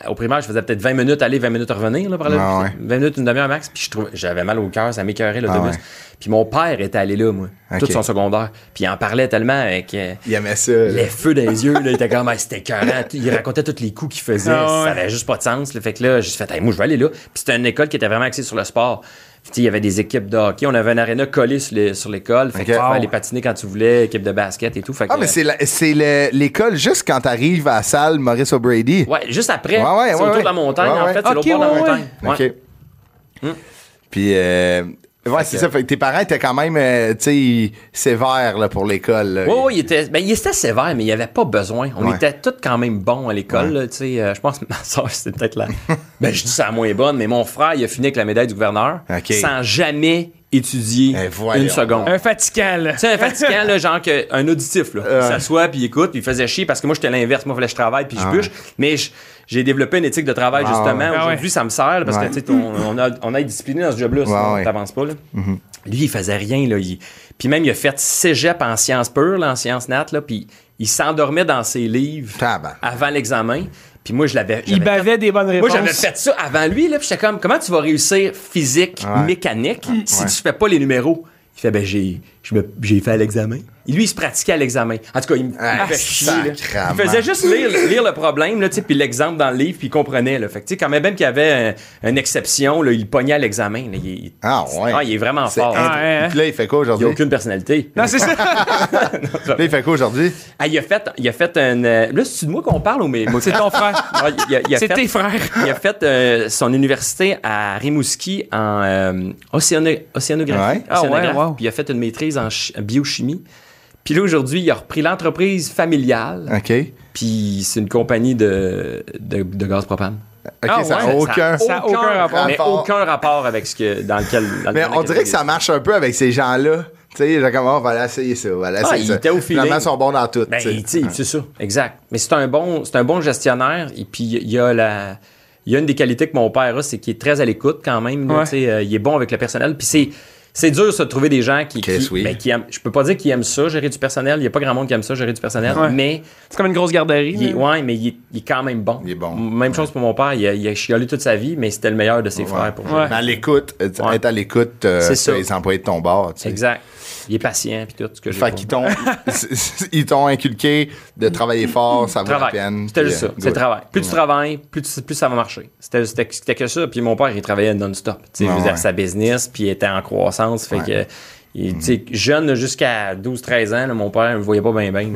Au primaire, je faisais peut-être 20 minutes aller, 20 minutes revenir, là, par là. Ah ouais. 20 minutes, une demi-heure max. Puis je trouvais, j'avais mal au cœur, ça m'écœurait l'autobus. Ah ouais. Puis mon père était allé là, moi, tout son secondaire. Puis il en parlait tellement avec euh, il aimait ça. les feux dans les yeux, là, il était comme, Ah, c'était écœurant. [laughs] Il racontait tous les coups qu'il faisait. Ah ouais. Ça avait juste pas de sens. là. Fait que là, j'ai fait, Hey, moi, je vais aller là. Puis c'était une école qui était vraiment axée sur le sport. Il y avait des équipes de hockey. On avait un aréna collé sur l'école. Fait que tu pouvais aller patiner quand tu voulais, équipe de basket et tout. Fait que, Ah, mais c'est l'école juste quand t'arrives à la salle Maurice O'Brady. Ouais, juste après, Ouais, ouais, c'est ouais, autour ouais. de la montagne, en fait, c'est l'autre bord de la montagne. OK. Ouais. Puis, euh, ouais, c'est que- ça. Fait que tes parents étaient quand même, euh, tu sais, sévères là, pour l'école. Oui, oui, il était, ben, il était sévère, mais il n'y avait pas besoin. On Ouais. était tous quand même bons à l'école. tu sais, euh, je pense que ma [laughs] soeur, c'était peut-être la. ben, je dis ça la moins bonne, mais mon frère, il a fini avec la médaille du gouverneur sans jamais étudier Eh, voyons une seconde. Un fatigant, là. Tu sais, un fatigant, là, genre que, un auditif, là. Il s'assoit, puis il écoute, puis il faisait chier parce que moi, j'étais l'inverse. Moi, il fallait que je travaille, puis je Ah bûche. Mais je- j'ai développé une éthique de travail, Ah justement. Ah Aujourd'hui, ouais. ça me sert, là, parce Ouais. que, tu sais, on, on a, on a été discipliné dans ce job-là, sinon, Ouais, ouais. t'avances pas, là. Lui, il faisait rien, là. Il- Puis même, il a fait cégep en sciences pures, là, en sciences nat, là, puis il s'endormait dans ses livres avant l'examen. Puis moi, je l'avais. Il fait- bavait des bonnes moi, réponses. j'avais fait ça avant lui, là, puis j'étais comme, comment tu vas réussir physique, Ouais. mécanique, si Ouais. tu fais pas les numéros? Il fait, ben, j'ai, j'ai fait à l'examen. Lui, il se pratiquait à l'examen. En tout cas, il me Ah, il fait chier, là. Il faisait juste lire, lire le problème, là, puis l'exemple dans le livre, puis il comprenait, là. Fait que, quand même, même qu'il y avait un- une exception, là, il pognait à l'examen. Il, est- Ah, ouais. Ah, il est vraiment fort. int- Ah, ouais, hein. Puis là, il fait quoi Il aujourd'hui? a aucune personnalité. Non, c'est [laughs] [laughs] ça. Là, il fait quoi aujourd'hui? Ah, il a fait, il a fait un. euh, Là, c'est de moi qu'on parle ou mais? C'est ton frère. [laughs] Il il C'est tes frères. il a fait euh, son université à Rimouski en euh, océano- océanographie. Ouais. Ah ouais, wow. Puis il a fait une maîtrise en chi- biochimie. Puis là, aujourd'hui, il a repris l'entreprise familiale. OK. Puis c'est une compagnie de, de, de gaz propane. Ah, ça n'a ouais, aucun. Ça a aucun rapport. Mais aucun rapport avec ce que dans lequel. dans Mais lequel- on dirait que ça marche un peu avec ces gens-là. Tu sais, genre, comme, oh, on va aller essayer ça, on va Ah, essayer il ça. était au feeling. Finalement, ils sont bons dans tout. Ben, c'est ça, exact. Mais c'est un bon, c'est un bon gestionnaire. Et puis il y a la, il y a une des qualités que mon père a, c'est qu'il est très à l'écoute quand même. là, Ouais. euh, il est bon avec le personnel. Puis c'est, c'est dur ça, de trouver des gens qui, qui, oui. ben, qui aiment. Je peux pas dire qu'ils aiment ça, gérer du personnel. Il y a pas grand monde qui aime ça, gérer du personnel. Ouais. Mais C'est comme une grosse garderie. il est, là. ouais, mais il est, il est quand même bon. Il est bon. Même chose pour mon père. Il a, il a chiolé toute sa vie, mais c'était le meilleur de ses frères pour Ouais. Mais à l'écoute, Ouais. être à l'écoute, euh, C'est ça. les employés de ton tu sais. Exact. Il est patient puis tout ce que j'ai. Fait qu'ils t'ont, [laughs] ils t'ont inculqué de travailler fort, ça vaut la peine. C'était juste euh, ça. C'est le travail. Plus tu travailles, plus, ça va marcher. C'était, que ça. Puis mon père, il travaillait non-stop. Tu sais, sa business, puis il était en croissance. Fait que, il- sais, jeune jusqu'à 12-13 ans, là, mon père ne me voyait pas bien, bien.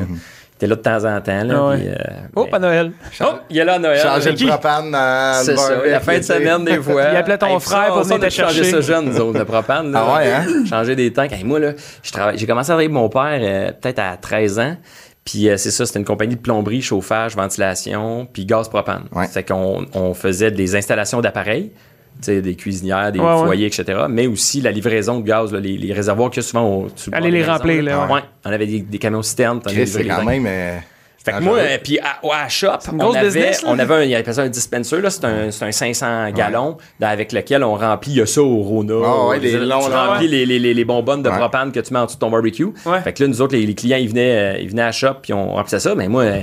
Était là de temps en temps. Là, Ah ouais. puis, euh, Oh, mais- pas Noël. Oh, il est là à Noël. Changer le propane dans le C'est ça, la fin de semaine, des fois. [laughs] Il appelait ton Hey, frère ça, pour venir a te changé chercher. ça jeune, nous autres, le propane. là. Ah ouais, hein? Changer des tanks. Hey, moi, là, j'ai commencé à travailler avec mon père euh, peut-être à 13 ans. Puis euh, c'est ça, c'était une compagnie de plomberie, chauffage, ventilation, puis gaz propane. Ouais. Fait qu'on on faisait des installations d'appareils, des cuisinières, des Ouais, ouais. foyers, etc. Mais aussi la livraison de gaz, là, les, les réservoirs que souvent on, tu le Allez les remplir, là, Ouais. on avait des, des camions citernes. c'est quand même. euh, Fait que moi, euh, puis à, Shop, on avait, business, on avait un, il ça un dispenser, là, c'est un, c'est un 500 gallons avec lequel on remplit, il y a ça au Rona. Ah ouais, des tu longs, tu là, remplis ouais. les, les, les, bonbonnes de Ouais. propane que tu mets en dessous de ton barbecue. Ouais. Fait que là, nous autres, les, les clients, ils venaient, euh, ils venaient à Shop, puis on remplissait ça. Mais moi, euh,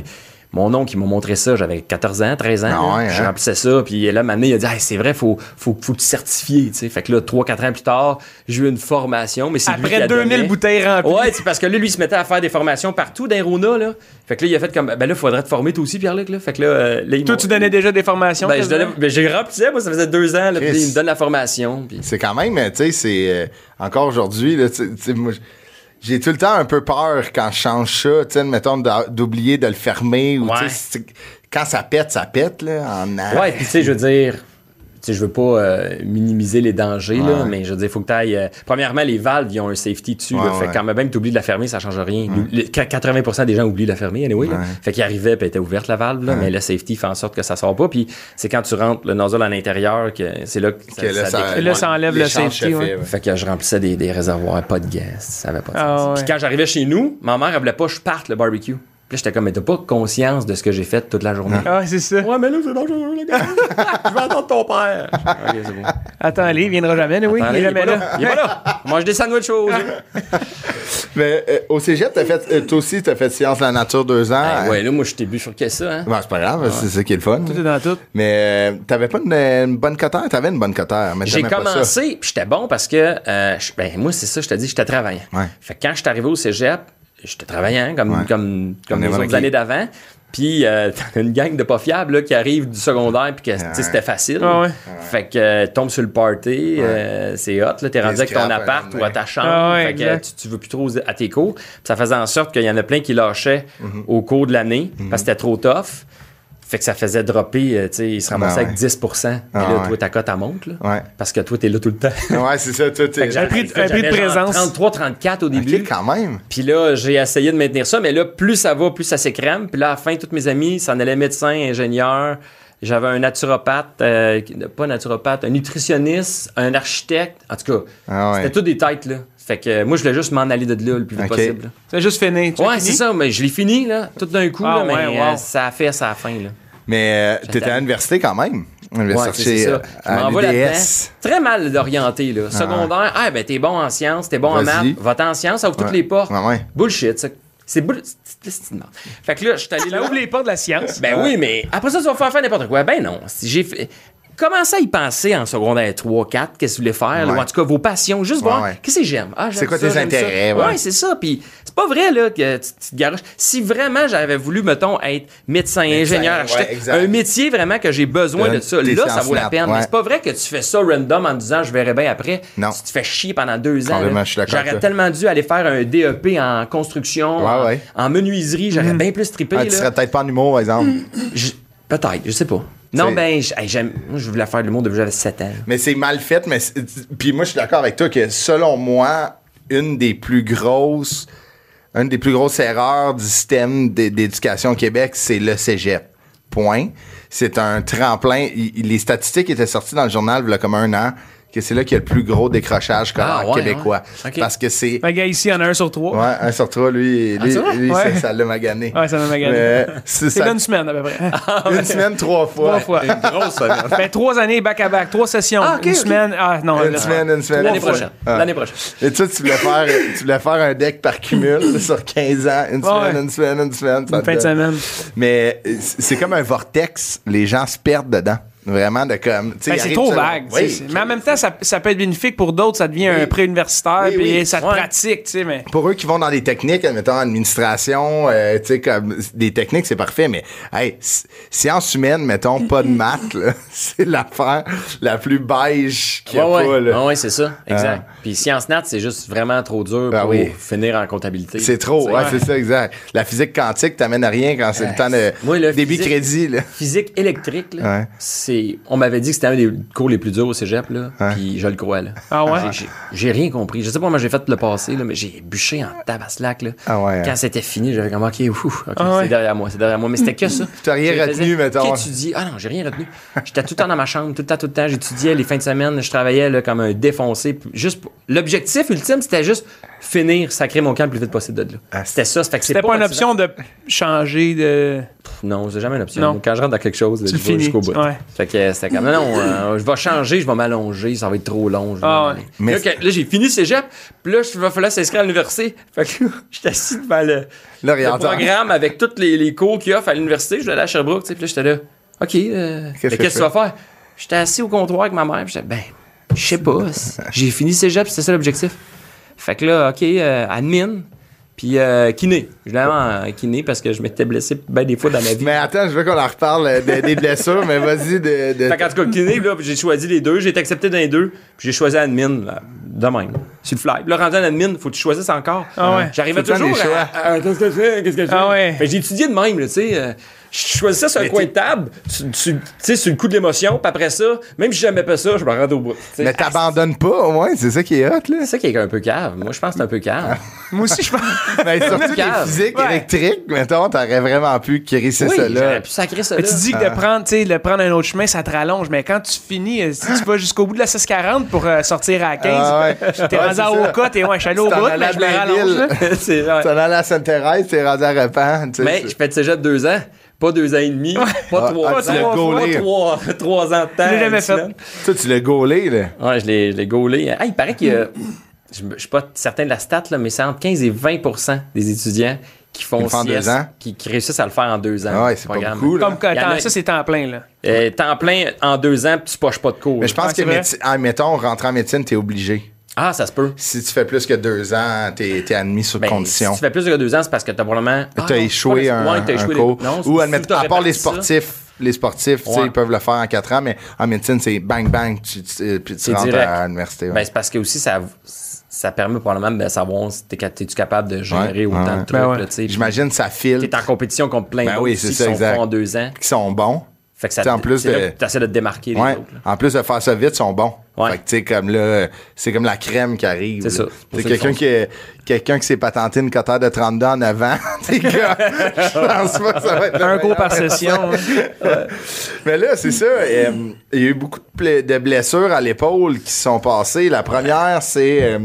mon oncle, il m'a montré ça, j'avais 14 ans, 13 ans. Ah je hein? remplissais ça, puis là, maintenant, il a dit, Hey, c'est vrai, faut, faut, faut te certifier, tu sais. Fait que là, 3-4 ans plus tard, j'ai eu une formation, mais c'est lui qui Après la 2000 donnait. bouteilles remplies. Ouais, c'est parce que là, lui, il se mettait à faire des formations partout dans Rona, là. Fait que là, il a fait comme, ben là, faudrait te former toi aussi, Pierre-Luc, là. Fait que là, euh, là, Toi, tu donnais déjà des formations. Ben, je donnais, ben, j'ai remplissais, moi, ça faisait deux ans, là, puis il me donne la formation. C'est quand même, tu sais, c'est euh, encore aujourd'hui, là, tu sais, tu sais, moi, j'ai tout le temps un peu peur quand je change ça, tu sais, mettons, d'oublier de le fermer ou, tu sais, quand ça pète, ça pète, là, en. Ouais, puis tu sais, je veux dire, sais, je veux pas euh, minimiser les dangers, là, mais je veux dire, faut que tu ailles. premièrement, les valves, ils ont un safety dessus, Ouais, là, fait ouais. quand même tu oublies de la fermer, ça change rien. Le- 80% des gens oublient de la fermer, anyway. là. Fait qu'il arrivait, puis elle était ouverte la valve, là, mais le safety fait en sorte que ça sort pas. Puis c'est quand tu rentres le nozzle à l'intérieur que c'est là que ça, Que là, ça ça- déclenche. Et là, ça enlève le safety, fait, ouais. Fait que je remplissais des, des réservoirs, pas de gaz, ça avait pas de Ah sens. ouais. Puis quand j'arrivais chez nous, ma mère, elle voulait pas que je parte le barbecue. Puis là, j'étais comme, mais t'as pas conscience de ce que j'ai fait toute la journée. Ah, c'est ça. Ouais, mais là, c'est dangereux, le gars. [laughs] je vais attendre ton père. ok, c'est bon. Attends, allez, il viendra jamais, oui. Attends, il est jamais là. là. Il est pas là. [laughs] On mange des sandwichs aux. [laughs] Mais euh, au cégep, t'as fait, euh, toi aussi, t'as fait sciences de la nature deux ans. Ah, ouais, là, moi, je t'ai bifurqué ça, hein. Bon, c'est pas grave, c'est ça qui est le fun. Tout est dans tout. Mais euh, t'avais pas une, une bonne cotère? T'avais une bonne cotère, mais J'ai commencé, puis j'étais bon parce que, euh, ben, moi, c'est ça, je te dis, j'étais travaillant. Ouais. Fait que quand je suis arrivé au cégep, j'étais travaillant comme, Ouais. comme, comme les autres années d'avant. Puis, euh, [laughs] t'as une gang de pas fiables là, qui arrive du secondaire, puis que tu sais, c'était facile. Ah ouais. Fait que euh, tombe sur le party, euh, c'est hot. Là, t'es rendu avec ton appart ou à ta chambre. Ah ouais, fait que tu, tu veux plus trop à tes cours. Puis ça faisait en sorte qu'il y en a plein qui lâchaient Mhm. au cours de l'année parce que c'était trop tough. Fait que ça faisait dropper, euh, tu sais, ils se ramassaient Ah ouais. avec 10 Mais Ah là, ouais. toi, ta cote, elle monte. Là, Ouais. Parce que toi, t'es là tout le temps. Ouais, c'est ça, toi, t'es. Un prix de présence. 33, 34 au début. Ok, quand même. Puis là, j'ai essayé de maintenir ça, mais là, plus ça va, plus ça s'écrème. Puis là, à la fin, tous mes amis s'en allaient médecin, ingénieur. J'avais un naturopathe, euh, pas naturopathe, un nutritionniste, un architecte. En tout cas, Ah ouais. c'était tout des têtes, là. Fait que euh, moi, je voulais juste m'en aller de là le plus vite Ok. possible. là. C'est juste fini. Tu as Ouais, fini? c'est ça, mais je l'ai fini, là, tout d'un coup, Ah là, mais ouais, euh, ça a fait la fin, là. Mais euh, t'étais à l'université quand même. Ouais, L'université c'est ça. euh, Je à m'en vais là-dedans. l'UDS. Très mal d'orienter, là. Secondaire, ah, ben, t'es bon en sciences, t'es bon en Vas-y. maths, va-t'en en sciences, ça ouvre toutes Ouais. les portes. Ouais, ouais. Bullshit, ça. C'est bull... c'est- c'est une merde. Fait que là, je suis allé Ça là. ouvre les portes de la science. Ben oui, mais après ça, tu vas faire faire n'importe quoi. Ben non. Si j'ai fait. Commencez à y penser en secondaire 3, 4, qu'est-ce que vous voulez faire, là, ou en tout cas vos passions, juste voir qu'est-ce que j'aime? Ah, C'est quoi ça, tes ça. intérêts, ouais. Ouais, c'est ça. Puis c'est pas vrai là que tu, te garoches. Si vraiment j'avais voulu, mettons, être médecin, ingénieur, un métier vraiment que j'ai besoin de ça, là, ça vaut la peine. Mais c'est pas vrai que tu fais ça random en disant je verrai bien après. Non. Tu te fais chier pendant deux ans. J'aurais tellement dû aller faire un DEP en construction, Ouais, en, ouais. en menuiserie, j'aurais bien plus trippé. Ah, tu serais peut-être pas en humour, par exemple. Peut-être, je sais pas. Non, ben, j'aime. Moi, je voulais faire le monde depuis que j'avais 7 ans. Mais c'est mal fait, mais puis moi je suis d'accord avec toi que selon moi, une des plus grosses une des plus grosses erreurs du système d'é- d'éducation au Québec, c'est le cégep. Point. C'est un tremplin. Il- les statistiques étaient sorties dans le journal il y a comme un an que c'est là qu'il y a le plus gros décrochage Ah, ouais, québécois. ouais. Parce que c'est Un gars ici, il y en a un sur trois. Ouais, un sur trois, lui, vrai? lui, Ouais. ça- l'a magané. Ouais, ça m'a magané. Mais [laughs] c'est ça- une semaine à peu près. [laughs] une semaine, trois fois. Trois fois. Grosse semaine. Ben, trois années back-à-back, trois sessions. Ah, une semaine. Ah, non. Une là- semaine, une semaine. L'année prochaine. Ah. L'année prochaine. Et toi, tu voulais faire, tu voulais faire un deck par cumul [laughs] sur 15 ans, une semaine, Ouais. une semaine, une semaine. Une fin de semaine. Mais euh, c'est comme un vortex, les gens se perdent dedans. Vraiment, de comme. Ben, c'est trop vague. Oui. c'est- Mais en même temps, ça, ça peut être bénéfique pour d'autres. Ça devient Oui. un pré-universitaire, Oui, puis ça te Ouais. pratique, tu sais, mais... Pour eux qui vont dans des techniques, admettons, administration, euh, tu sais, comme des techniques, c'est parfait, mais hey, sciences humaines, mettons, pas de maths, [laughs] c'est l'affaire la plus beige qu'il y a Ouais, pas, là. Ouais, c'est ça. Exact. Ah. Puis Sciences Nat, c'est juste vraiment trop dur Ah pour oui. finir en comptabilité. C'est trop, ouais, c'est ça, exact. La physique quantique t'amène à rien quand c'est le temps de Moi, le débit physique- crédit, là. Physique électrique, là, On m'avait dit que c'était un des cours les plus durs au cégep, là. Puis je le crois, là. Ah ouais? J'ai- rien compris. Je sais pas comment j'ai fait le passé, là, mais j'ai bûché en tabaslac, là. Ah ouais, Quand hein. c'était fini, j'avais comme, OK, ouf, OK, Ah ouais. c'est derrière moi, c'est derrière moi. Mais c'était que ça. T'as rien retenu, mettons. qu'étudier. Ah non, j'ai rien retenu. J'étais tout le temps dans ma chambre, tout le temps, tout le temps. J'étudiais les fins de semaine, je travaillais là, comme un défoncé. Juste pour- L'objectif ultime, c'était juste finir, sacrer mon camp le plus vite possible de là. Ah, C'était ça. fait que C'était pas une option de changer de... Non, c'est jamais une option. Non. Quand je rentre dans quelque chose, là, je vais finis. jusqu'au bout. Ouais. Fait que c'était comme, non, non, euh, je vais changer, je vais m'allonger, ça va être trop long. je vais Ah ouais. Mais- Là, là, j'ai fini cégep, puis là, il va falloir s'inscrire à l'université. Fait que là, [laughs] j'étais assis devant le, programme avec tous les, les cours qu'il offre à l'université. Je vais aller à Sherbrooke, tu sais, puis là, j'étais là, OK, euh, Qu'est-ce mais que qu'est-ce que je tu vas faire? J'étais assis au comptoir avec ma mère, puis j'étais, ben, je sais pas. [laughs] J'ai fini cégep, c'était ça l'objectif. Fait que là, OK, euh, admin, puis euh, kiné. Aller en kiné parce que je m'étais blessé bien des fois dans ma vie. Mais attends, je veux qu'on en reparle euh, de- des blessures, mais vas-y de. de- Fait qu'en tout cas, kiné, là, puis j'ai choisi les deux, j'ai été accepté dans les deux, puis j'ai choisi admin, là, de même, sur le fly. Puis là, rendu en admin, faut que tu choisisses encore. Ah ouais. J'arrivais toujours à, à- Qu'est-ce que je fais? Qu'est-ce que je fais? Ah ouais. J'ai étudié de même, là, tu sais. euh, je choisissais sur un coin de table, tu sais, sur le coup de l'émotion, puis après ça, même si j'aimais pas ça, je me rendais au bout. Mais t'abandonnes pas, au moins, c'est ça qui est hot, là. C'est ça qui est un peu cave. Moi, je pense que c'est un peu cave. [laughs] Moi aussi, je pense... Mais [laughs] surtout les Cave. physiques Ouais. électriques, mettons, t'aurais vraiment pu crisser oui, ça j'aurais là. pu sacrer ça Mais là. tu dis que de prendre, tu sais, de prendre un autre chemin, ça te rallonge. Mais quand tu finis, euh, si tu vas jusqu'au bout de la 640 pour euh, sortir à 15, Ah ouais. [laughs] t'es Ouais, rendu à Oka, t'es ouais, je suis allé au t'en bout, allais mais à je me rallonge. là. c'est ouais. Tu en allais à Sainte-Thérèse, t'es rendu à Repent. tu sais, Mais c'est- je fais de cégep deux ans, pas deux ans et demi, pas Ah, trois ah, ans, tu l'as pas trois, [laughs] trois ans de temps. l'ai jamais une fait. semaine. Ça, tu l'as gaulé, là. Ouais, je l'ai, je l'ai gaulé. Ah, il paraît qu'il y a, je, je suis pas certain de la stat, là, mais c'est entre 15 et 20% des étudiants qui font deux ans? Qui, qui réussissent à le faire en deux ans. Ah ouais, c'est pas beaucoup, là. Comme quand a- ça, c'est temps plein, là. Euh, temps plein en deux ans, puis tu poches pas de cours. Mais je pense Ah, que, ah, mettons, rentrer en médecine, t'es obligé. Ah, ça se peut. Si tu fais plus que deux ans, t'es es admis sur Ben, condition. Si tu fais plus que deux ans, c'est parce que t'as probablement. Ah, T'as non, échoué un, ouais, t'as un échoué les- cours. Non, Ou admettre- à part les ça. sportifs, les sportifs, tu sais, Ouais. ils peuvent le faire en quatre ans, mais en médecine, c'est bang bang, tu, tu- puis tu C'est rentres direct. à l'université. ouais. Ben, c'est parce que aussi, ça, ça permet probablement de savoir si t'es, t'es-tu capable de gérer Ouais, autant ouais. de trucs. Ben J'imagine ça file, T'es en compétition contre plein Ben d'autres oui, qui sont en deux ans. qui sont bons. Fait que ça, en plus de- t'essaies de te démarquer les Ouais. autres. là. En plus de faire ça vite, ils sont bons. Ouais. Fait que, tu sais, comme là, c'est comme la crème qui arrive. C'est ça. C'est quelqu'un qui, est- quelqu'un qui s'est patenté une coteur de 32 en avant. [laughs] Je pense pas que ça va être Un cours par session. hein. [laughs] Mais là, c'est ça. euh, Il y a eu beaucoup de, pla- de blessures à l'épaule qui se sont passées. La première, c'est euh,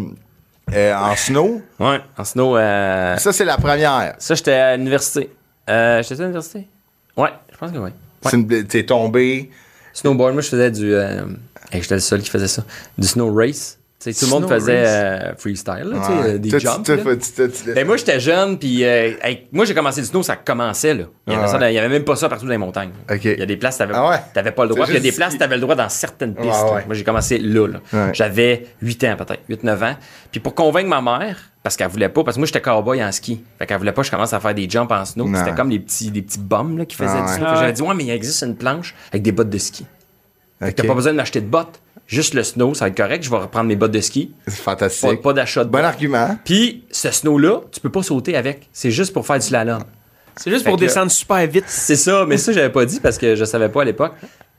euh, en snow. Ouais, en snow. euh, Ça, c'est la première. Ça, j'étais à l'université. Euh, j'étais à l'université? Ouais, je pense que oui. Bl- T'es tombé. Snowboard, moi, je faisais du. Euh, j'étais le seul qui faisait ça. Du snow race. Tu sais, tout le monde faisait euh, freestyle, là, tu sais, Ouais. euh, des Toi, tu- jumps. toi, là. tu- tu- tu- Ben moi j'étais jeune puis euh, hey, moi j'ai commencé du snow ça commençait là. Il y avait, Ouais. même pas ça partout dans les montagnes. Ok. Il y a des places t'avais Ah ouais? t'avais pas le droit. Il y a des places t'avais le droit dans certaines pistes. Ouais, ouais. Moi j'ai commencé là. là. Ouais. J'avais 8 ans peut-être, 8 9 ans. Puis pour convaincre ma mère parce qu'elle voulait pas parce que moi j'étais cowboy en ski. Fait qu'elle voulait pas que je commence à faire des jumps en snow. C'était comme des petits des petits bums là qui faisaient Ah du snow. Ah J'avais ouais. dit ouais mais il existe une planche avec des bottes de ski. T'as pas besoin de m'acheter de bottes. Juste le snow, ça va être correct. Je vais reprendre mes bottes de ski. C'est Pas, fantastique. pas d'achat de Bon bottes. argument. Puis ce snow-là, tu peux pas sauter avec. C'est juste pour faire du slalom. C'est juste Fait pour que- descendre super vite. C'est ça, mais ça, j'avais pas dit parce que je savais pas à l'époque.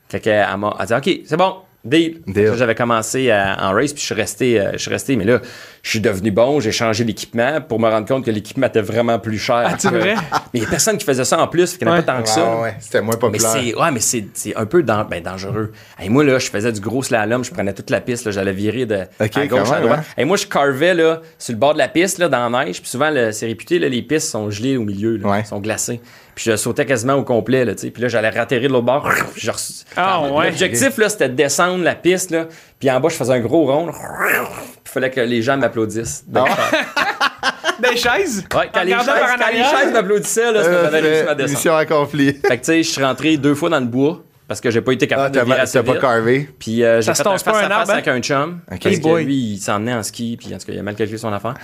Fait qu'elle m'a dit, OK, c'est bon, deal. J'avais commencé à- en race, puis je suis resté, euh, je suis resté, mais là, je suis devenu bon, j'ai changé l'équipement pour me rendre compte que l'équipement était vraiment plus cher. Ah, c'est vrai? [laughs] Mais il y a personne qui faisait ça en plus, qu'il n'y en a Ouais. pas tant que ça. ouais, C'était moins Mais populaire. c'est ouais, mais c'est c'est un peu ben, dangereux. Et moi là, je faisais du gros slalom, je prenais toute la piste, j'allais virer de à gauche à droite. hein? Et moi je carvais là sur le bord de la piste là dans la neige, puis souvent c'est réputé là, les pistes sont gelées au milieu là, Ouais. sont glacées. Puis je sautais quasiment au complet là, tu sais. Puis là j'allais ratterrir de l'autre bord. puis je re- Ah, ouais. L'objectif là, c'était de descendre la piste là, puis en bas je faisais un gros rond. Il fallait que les gens m'applaudissent. Donc, [laughs] Des chaises? ouais, quand, les chaises, quand les chaises m'applaudissaient là, que Euh, j'avais réussi ma descente. mission accomplie. Fait que tu sais, je suis rentré deux fois dans le bois parce que j'ai pas été Ah, capable t'as de virer assez t'as pas vite. carvé? Puis euh, j'ai fait se un face un à face hein? avec un chum. Ok. Parce Hey que lui, il s'en emmenait en ski, puis en tout cas, il a mal calculé son affaire.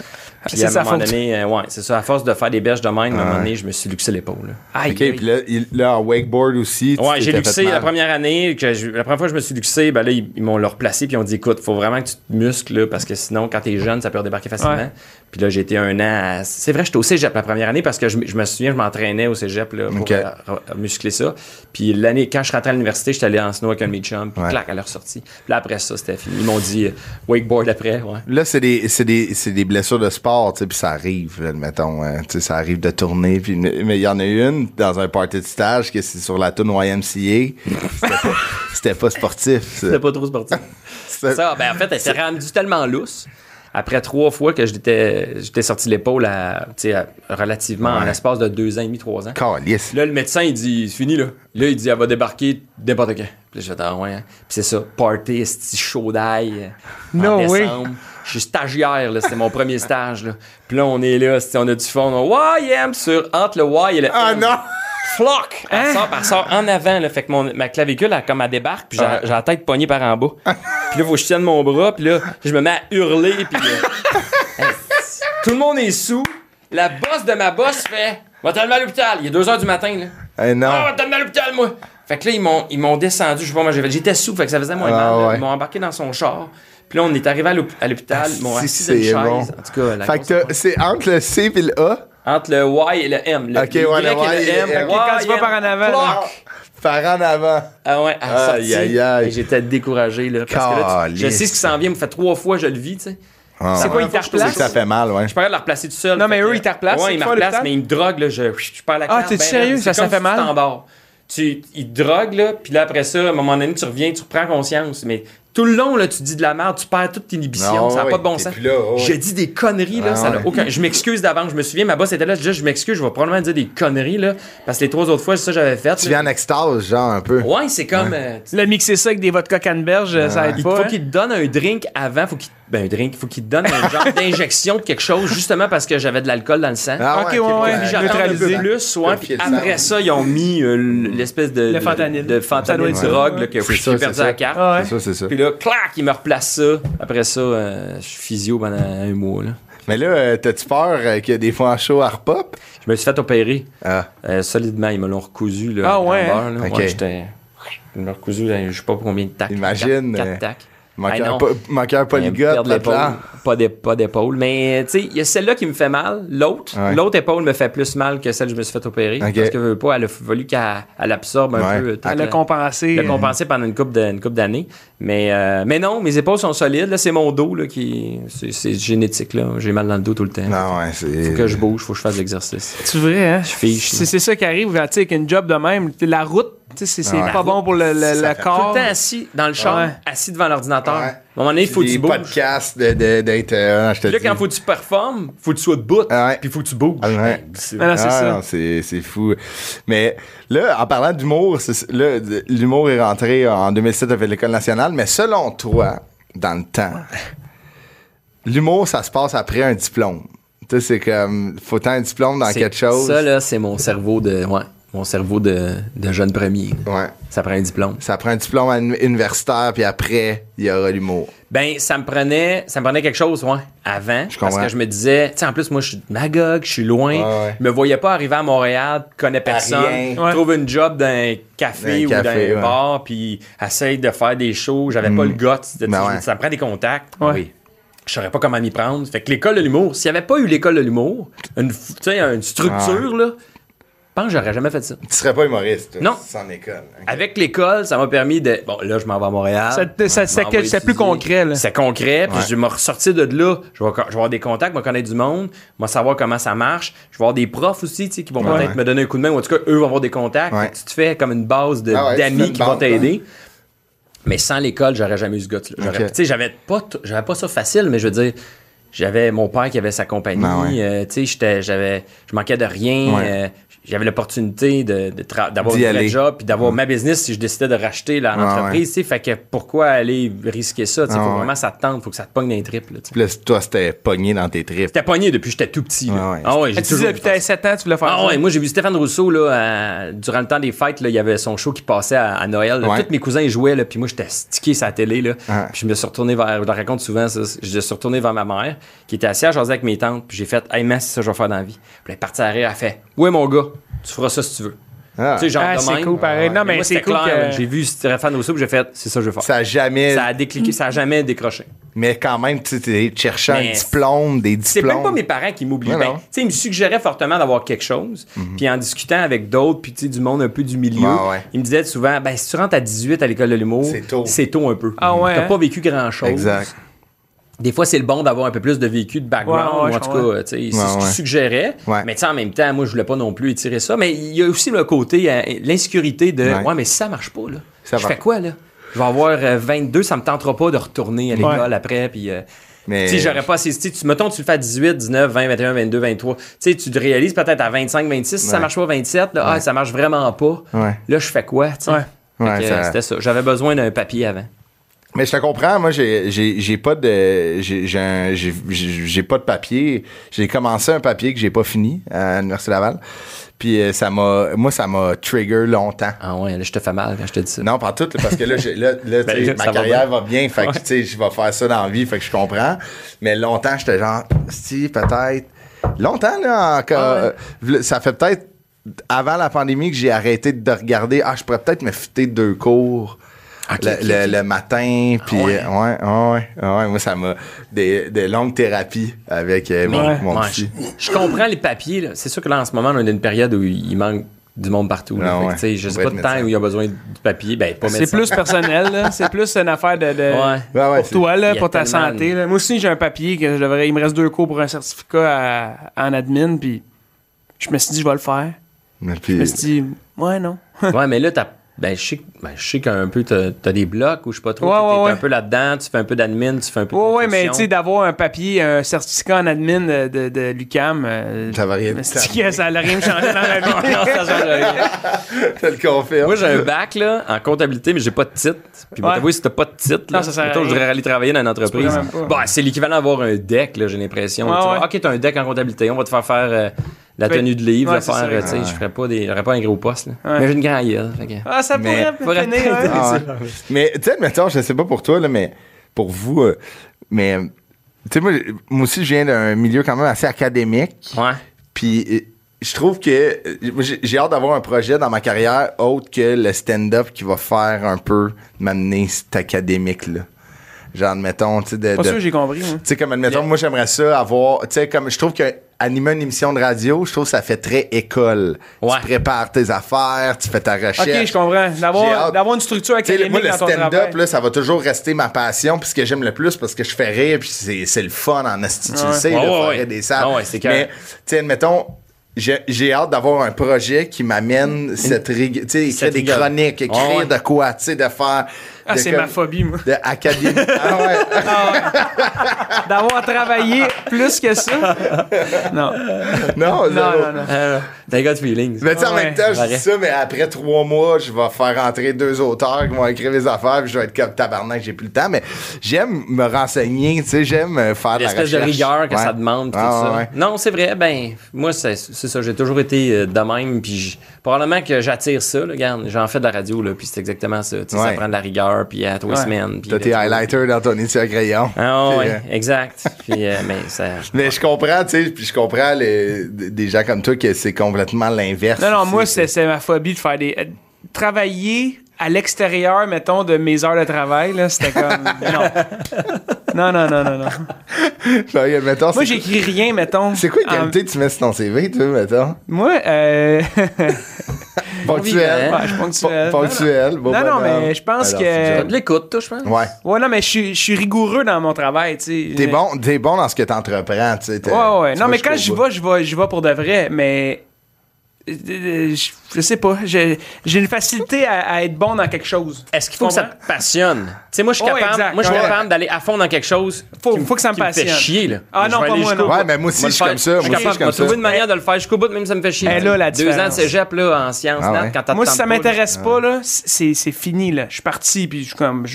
Puis c'est à un moment donné, euh, ouais, c'est ça, à force de faire des berges de même, à un moment Ouais. donné, je me suis luxé l'épaule. là. Aïe, OK, aïe. puis là, il- là, en wakeboard aussi. tu Ouais, j'ai luxé la première année. Que je- la première fois que je me suis luxé, ben là, ils, ils m'ont le replacé, puis ils ont dit écoute, faut vraiment que tu te muscles, là, parce que sinon, quand t'es jeune, ça peut redébarquer facilement. Ouais. Puis là, j'ai été un an. à- C'est vrai, j'étais au cégep la première année parce que je, je me souviens, je m'entraînais au cégep là, pour euh, muscler ça. Puis l'année, quand je suis rentré à l'université, j'étais allé en snow avec un mes chums, puis Ouais. clac, à leur sortie. Puis là, après ça, c'était fini. Ils m'ont dit euh, wakeboard après, ouais. Là, c'est des, c'est des, des blessures de sport, tu sais, puis ça arrive, là, mettons, hein, tu sais, ça arrive de tourner, puis mais il y en a une dans un party de stage que c'est sur la tune YMCA. C'était pas, [laughs] pas sportif. C'était pas trop sportif. [laughs] C'était- ça, ben en fait, elle s'est rendue tellement lousse. Après trois fois que j'étais j'étais sorti l'épaule à, relativement en l'espace de deux ans et demi, trois ans. Calisse. Là, le médecin, il dit, c'est fini, là. Là, il dit, elle va débarquer n'importe quand. Puis là, je fais, ah ouais. hein. Puis c'est ça, party, chaud d'ail. euh, No en way. décembre. Je suis stagiaire, là. C'était mon premier stage, là. Puis là, on est là, on a du fond. On a YM sur, entre le Y et le Ah non! Floc! Elle, Hein? sort, elle sort en avant, là. Fait que mon, ma clavicule, elle, comme elle débarque, puis j'ai la tête poignée par en bas. [laughs] puis là, faut que je tienne mon bras, puis là, je me mets à hurler, puis [laughs] hey, tout le monde est sous. La bosse de ma bosse fait Va t'emmener à l'hôpital. Il est 2 h du matin, là. Eh non. Ah, va t'emmener à l'hôpital, moi. Fait que là, ils m'ont, ils m'ont descendu. Je sais pas, moi, j'étais sous, fait que ça faisait moins Ah, mal. là. ouais. Ils m'ont embarqué dans son char. Puis là, on est arrivé à l'hôp- à l'hôpital. M'ont Si, assis une c'est chaise. bon. En tout cas, la Fait que c'est entre le C et le A, entre le Y et le M. Le, Ok, le ouais, Y le et Y et le M. M. Ok, quand tu vas Y, par en avant, par en avant. Ah ouais, à Aïe, aïe, aïe. J'étais découragé, là. Parce que là, tu- je sais ce qui s'en vient. me fait trois fois, je le vis, tu sais. Ah, C'est ouais. quoi, ils replacent? ça fait mal, ouais. Je suis pas capable de la replacer tout seul. Non, mais eux, ils te replacent, Ouais, ils me replacent, mais ils me droguent, là. Je, je perds la Ah, carte. t'es-tu ben, sérieux? Ça, ça fait mal? Tu, ils te droguent, là, puis là, après ça, à un moment donné, tu reviens, tu reprends conscience, mais Tout le long, là, tu dis de la merde, tu perds toute inhibition, Non, ça n'a pas de bon sens. là, ouais. Je dis des conneries, là, Ah, ça n'a ouais. aucun. Je m'excuse d'avance, je me souviens, ma boss était là, je dis, je m'excuse, je vais probablement dire des conneries, là, parce que les trois autres fois, c'est ça que j'avais fait. Tu là. viens en extase, genre, un peu. Ouais, c'est comme. euh, Le mixer ça avec des vodka canneberge, ça aide il pas. faut hein? qu'il te donne un drink avant, faut qu'il ben un drink, faut qu'il te donne un genre d'injection de quelque chose justement parce que j'avais de l'alcool dans le sang. Ah Ok, ouais, ouais, Puis j'attends un peu neutralisé. plus, ouais, puis après ça, ils ont mis euh, l'espèce de, Le fentanyl. de fentanyl drogue là, que j'ai perdu la carte. Ah ouais. C'est ça, c'est ça. Puis là, clac, il me replace ça. Après ça, euh, je suis physio pendant un mois. Là. Mais là, euh, t'as-tu peur euh, qu'il y a des fois en show à repop? Je me suis fait opérer Ah. euh, solidement. Ils me l'ont recousu. Là, Ah ouais, beurre, là. Ok. Ouais, j'étais- Ils m'ont recousu, là, je sais pas combien de tacs. Imagine, Quatre, euh, quatre tacs. Po- manqueur polygote. Pas d'é- pas d'épaule. Mais, tu sais, il y a celle-là qui me fait mal. L'autre, Ouais. l'autre épaule me fait plus mal que celle que je me suis fait opérer. Parce que, veux pas, elle a fallu qu'elle elle absorbe un Ouais. peu. Elle a la- compensé. le compenser pendant une couple d'années. Mais, euh, mais non, mes épaules sont solides. Là, c'est mon dos là, qui. C'est, génétique. Là. J'ai mal dans le dos tout le temps. Non, ouais, c'est. Faut que je bouge, faut que je fasse de l'exercice. C'est vrai, hein? fiche, C'est c'est ça qui arrive, tu sais, avec une job de même. La route, c'est c'est Ouais. pas bon pour le, le- le fait Tout corps. le temps assis dans le char, Ouais. assis devant l'ordinateur. Ouais. À un moment donné, il faut que tu bouges. podcasts de- de- d'être. euh, non, je te Puis là, dis. quand faut que tu performes, faut que tu sois debout. Ah. Puis faut que tu bouges. Ah ouais. C'est- Ah non, c'est Ah, ça. non, c'est c'est fou. Mais là, en parlant d'humour, c'est- là, d- l'humour est rentré en 2007 avec l'École nationale, mais selon toi, dans le temps, l'humour, ça se passe après un diplôme. Tu sais, c'est comme, faut tant un diplôme dans c'est- quelque chose? Ça, là, c'est mon cerveau de. Ouais. Mon cerveau de, de jeune premier. Ouais. Ça prend un diplôme. Ça prend un diplôme uni- universitaire, puis après, il y aura l'humour. Ben, ça me prenait, ça me prenait quelque chose, ouais, avant. Je parce que je me disais, tu sais, en plus, moi, je suis de Magog, je suis loin. Ouais, ouais. Je me voyais pas arriver à Montréal, connais personne. Ouais. trouve une job d'un café D'un ou café, d'un ouais. bar, puis essaye de faire des shows. J'avais pas le guts. de- Ben ouais. Ça me prend des contacts. Ouais. Oui. Je saurais pas comment m'y prendre. Fait que l'école de l'humour, s'il y avait pas eu l'école de l'humour, une, f- tu sais, une structure, là, pense que j'aurais jamais fait ça. Tu serais pas humoriste, toi, Non. sans école. Avec l'école, ça m'a permis de. Bon, là, je m'en vais à Montréal. Ça ça- Je ça- c'est plus concret, là. C'est concret, puis Ouais. je vais me ressortir de là. Je vais, je vais avoir des contacts, je vais connaître du monde, je vais savoir comment ça marche. Je vais avoir des profs aussi, tu sais, qui vont Ouais. peut-être me donner un coup de main, ou en tout cas, eux vont avoir des contacts. Tu te fais comme une base Ah d'amis qui vont t'aider. Mais sans l'école, j'aurais jamais eu ce gars-là. J'aurais- Ok. Tu sais, j'avais pas, j'avais pas ça facile, mais je veux dire, j'avais mon père qui avait sa compagnie. Ouais. euh, tu sais, j'étais- j'avais, je manquais de rien. Ouais. euh, j'avais l'opportunité de, de tra- d'avoir D'y un vrai aller. job puis d'avoir ma business si je décidais de racheter la- Ouais, l'entreprise. tu sais. Fait que pourquoi aller risquer ça? Il Ah faut ouais. vraiment que ça te tente, faut que ça te pogne dans les tripes. là, tu sais. Puis là, toi, c'était pogné dans tes tripes. J'étais pogné depuis que j'étais tout petit. là. Ouais, ouais. Ah ouais, j'ai Tu disais depuis que t'avais 7 ans, tu voulais faire ah ça? ouais, moi j'ai vu Stéphane Rousseau là, à- durant le temps des fêtes, là, il y avait son show qui passait à, à Noël. là. Ouais. Tous mes cousins ils jouaient, là, puis moi j'étais stické sur la télé. Là. Ah. Puis je me suis retourné vers, je le raconte souvent, ça, je me suis retourné vers ma mère, qui était assise à jaser avec mes tantes, puis j'ai fait Hey, man, c'est ça que je vais faire dans la vie. Puis elle est partie à rire, elle fait Ouais, mon gars, tu feras ça si tu veux. Ah. Tu sais, genre Ah, c'est cool, pareil. Non, mais moi, c'est cool clair, que-. J'ai vu Stéphane Rousseau, j'ai fait C'est ça que je veux faire. Ça a jamais. Ça a décliqué, ça a jamais décroché. Mais quand même, tu sais, cherchant Mais un diplôme, des C'est diplômes. même pas mes parents qui m'oublient. Ben, non. tu sais, ils me suggéraient fortement d'avoir quelque chose. Puis en discutant avec d'autres, puis tu sais, du monde un peu du milieu, ouais. ils me disaient souvent, ben, si tu rentres à 18 à l'école de l'humour, C'est tôt. c'est tôt un peu. Ah ouais, T'as hein? pas vécu grand-chose. Exact. Des fois, c'est le bon d'avoir un peu plus de vécu, de background, Ouais, ouais, ou en tout cas, c'est Ouais, ce suggéraient. Ouais. Mais tu sais, en même temps, moi, je voulais pas non plus étirer ça. Mais il y a aussi le côté, euh, l'insécurité de, Ouais. ouais. mais si ça marche pas, là, Ça je va. fais quoi, là? Je vais avoir euh, 22, ça me tentera pas de retourner à l'école après, puis... euh, Mais. sais, j'aurais pas assez. tu Mettons, tu le fais à 18, 19, 20, 21, 22, 23. Tu sais, tu te réalises peut-être à 25, 26. Si ça marche pas 27, là, ah, ça marche vraiment pas. Ouais. Là, je fais quoi, tu sais? Ouais. Fait Ouais, que, ça- euh, C'était ça. J'avais besoin d'un papier avant. Mais je te comprends, moi j'ai j'ai j'ai pas de j'ai j'ai pas de papier. J'ai commencé un papier que j'ai pas fini à l'université Laval. Puis euh, ça m'a moi ça m'a trigger longtemps. Ah ouais, là, je te fais mal quand je te dis ça. Non, pas tout, parce que là, j'ai- là, là, [laughs] Ben, ma va carrière bien. va bien, fait que, tu sais, je vais faire ça dans la vie, fait que je comprends. Mais longtemps, j'étais genre, si, peut-être. Longtemps, là, encore. Ah ouais. euh, ça fait peut-être avant la pandémie que j'ai arrêté de regarder. Ah, je pourrais peut-être me fitter deux cours. Le, matin, puis ouais? euh, ouais, ouais, ouais, ouais, moi ça m'a des, des longues thérapies avec euh, mon, Ouais. mon Ouais, petit. je, je comprends les papiers. là. C'est sûr que là, en ce moment, on est dans une période où il manque du monde partout. là. Ah Fait je sais pas de temps où il y a besoin du papier. Ben, pas C'est plus personnel, là. C'est plus une affaire de, de- Ouais. Ouais, ouais, pour toi, là, pour ta santé. là. Moi aussi, j'ai un papier que je devrais. Il me reste deux cours pour un certificat à- en admin, puis je me suis dit, je vais le faire. mais Je me suis dit, ouais, non. ouais, mais là, t'as Ben, je sais, que- ben, je sais qu'un peu, t'as as des blocs ou je sais pas trop. Ouais, ouais. un peu là-dedans, tu fais un peu d'admin, tu fais un peu de Ouais, ouais, mais tu sais, d'avoir un papier, un certificat en admin de, de, de l'UCAM, euh, Ça va rien [laughs] que ça n'a rien changé dans ma vie. [laughs] Non, ça change rien. Le confirme. Moi, j'ai un bac là, en comptabilité, mais j'ai pas de titre. Puis, Ouais. ouais. si t'as pas de titre, là, Non, ça sert je voudrais aller travailler dans une entreprise. c'est l'équivalent d'avoir un deck, là, j'ai l'impression. Tu ouais. Ok, t'as un deck en comptabilité, on va te faire faire euh, la tenue de livre, ouais, faire, ça. euh, tu sais, je ferais pas des, j'aurais pas un gros poste, là. Ouais. Mais j'ai une grande gueule. fait que- Ah, ça Mais- pourrait Faudrait finir, peut-être- hein. Ah ouais. [laughs] mais tu sais, mettons, je sais pas pour toi, là, mais pour vous, euh, mais tu sais, moi, moi aussi, je viens d'un milieu quand même assez académique. Ouais. Puis euh, je trouve que euh, j'ai hâte d'avoir un projet dans ma carrière autre que le stand-up qui va faire un peu m'amener cet académique-là. Genre, admettons, tu sais, de. Pas de- sûr que j'ai compris. moi. tu sais, comme admettons, moi, j'aimerais ça avoir. Tu sais, comme je trouve que animer une émission de radio, je trouve que ça fait très école. Ouais. Tu prépares tes affaires, tu fais ta recherche. Ok, je comprends. D'avoir d'avoir une structure académique moi, le stand-up, là, ça va toujours rester ma passion, puis ce que j'aime le plus, parce que je fais rire, puis c'est c'est le fun en asti, tu Ouais. sais, Ouais, de ouais, faire des salles. Ouais, c'est Mais, tu sais, admettons, j'ai j'ai hâte d'avoir un projet qui m'amène cette rigueur, tu sais, écrire des chroniques, écrire Ouais, ouais. de quoi, tu sais, de faire... Ah, c'est ma phobie, moi. De académie. [laughs] ah ouais. D'avoir travaillé plus que ça? Non. Non, Non, non, non. Euh, T'as got feelings. Mais tu sais, en Ouais, même temps, je dis ça, mais après trois mois, je vais faire rentrer deux auteurs qui vont écrire les affaires, puis je vais être comme tabarnak, j'ai plus le temps. Mais j'aime me renseigner, tu sais, j'aime euh, faire de la L'espèce recherche. de rigueur que Ouais. ça demande, tout Ah, ça. ouais. Non, c'est vrai. Ben, moi, c'est ça. J'ai toujours été euh, de même. Puis probablement que j'attire ça. Là, regarde, j'en fais de la radio, là, puis c'est exactement ça. Tu sais, Ouais. Ça prend de la rigueur, puis à trois Ouais. semaines. T'as tes highlighters dans ton étui à crayon. Ah ouais, euh, exact. Puis, euh, mais ça... [laughs] Mais je comprends, tu sais, puis je comprends les, des gens comme toi que c'est complètement l'inverse. Non, non, aussi, moi, c'est ma phobie de faire des. euh, travailler à l'extérieur, mettons, de mes heures de travail, là, c'était comme. [laughs] Non. Non, non, non, non, non. Mettons, Moi, j'écris rien, mettons. C'est quoi les qualités que tu mets sur ton CV, toi, mettons? Moi, euh. [laughs] Ponctuel. Ouais, je suis ponctuel. Non, non, mais je pense Alors, que- de l'écoute, toi, je pense. Ouais. Ouais, non, mais je suis- je suis rigoureux dans mon travail, tu sais. T'es bon, t'es bon dans ce que t'entreprends, tu sais. Ouais, ouais. tu Non, mais quand bout. vais, je vais, j'y vais pour de vrai, mais. Je, sais pas. J'ai une facilité à, à être bon dans quelque chose. Est-ce qu'il faut que ça te passionne? Tu sais, moi, je suis Ouais, capable, exact. moi, je suis Ouais. capable d'aller à fond dans quelque chose. Faut- qui faut que ça me passionne. fait chier, là. Ah non, pas moi, non. Ouais, mais moi aussi, Moi, je suis comme ça. Je Moi aussi, je suis capable comme de trouver ça. une manière de le faire jusqu'au bout, même si ça me fait chier. Eh, là, la Deux ans de cégep, là, en sciences, Ah ouais. quand t'as Moi, si ça m'intéresse pas, là, c'est c'est fini, là. Je suis parti, puis je suis comme.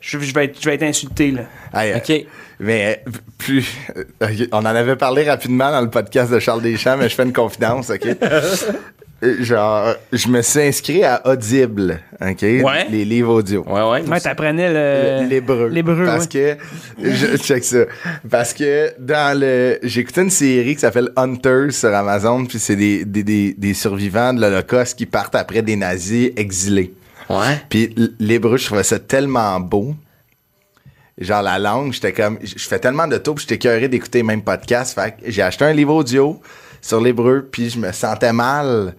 Je, vais être, je vais être insulté, là. Hey, euh, OK. Mais euh, plus. [laughs] euh, on en avait parlé rapidement dans le podcast de Charles Deschamps, mais je fais une confidence, OK? [laughs] Genre, je me suis inscrit à Audible, OK? Ouais. Les livres audio. Ouais, ouais. Ouais, t'apprenais le. L'hébreu. L'hébreu, Parce que, je check ça. Parce que dans le, j'ai écouté une série qui s'appelle Hunters sur Amazon, puis c'est des, des, des, des survivants de l'Holocauste qui partent après des nazis exilés. Ouais. Puis l'hébreu, je trouvais ça tellement beau. Genre la langue, j'étais comme, je fais tellement de tours, puis j'étais curieux d'écouter les mêmes podcasts. Fait j'ai acheté un livre audio sur l'hébreu, puis je me sentais mal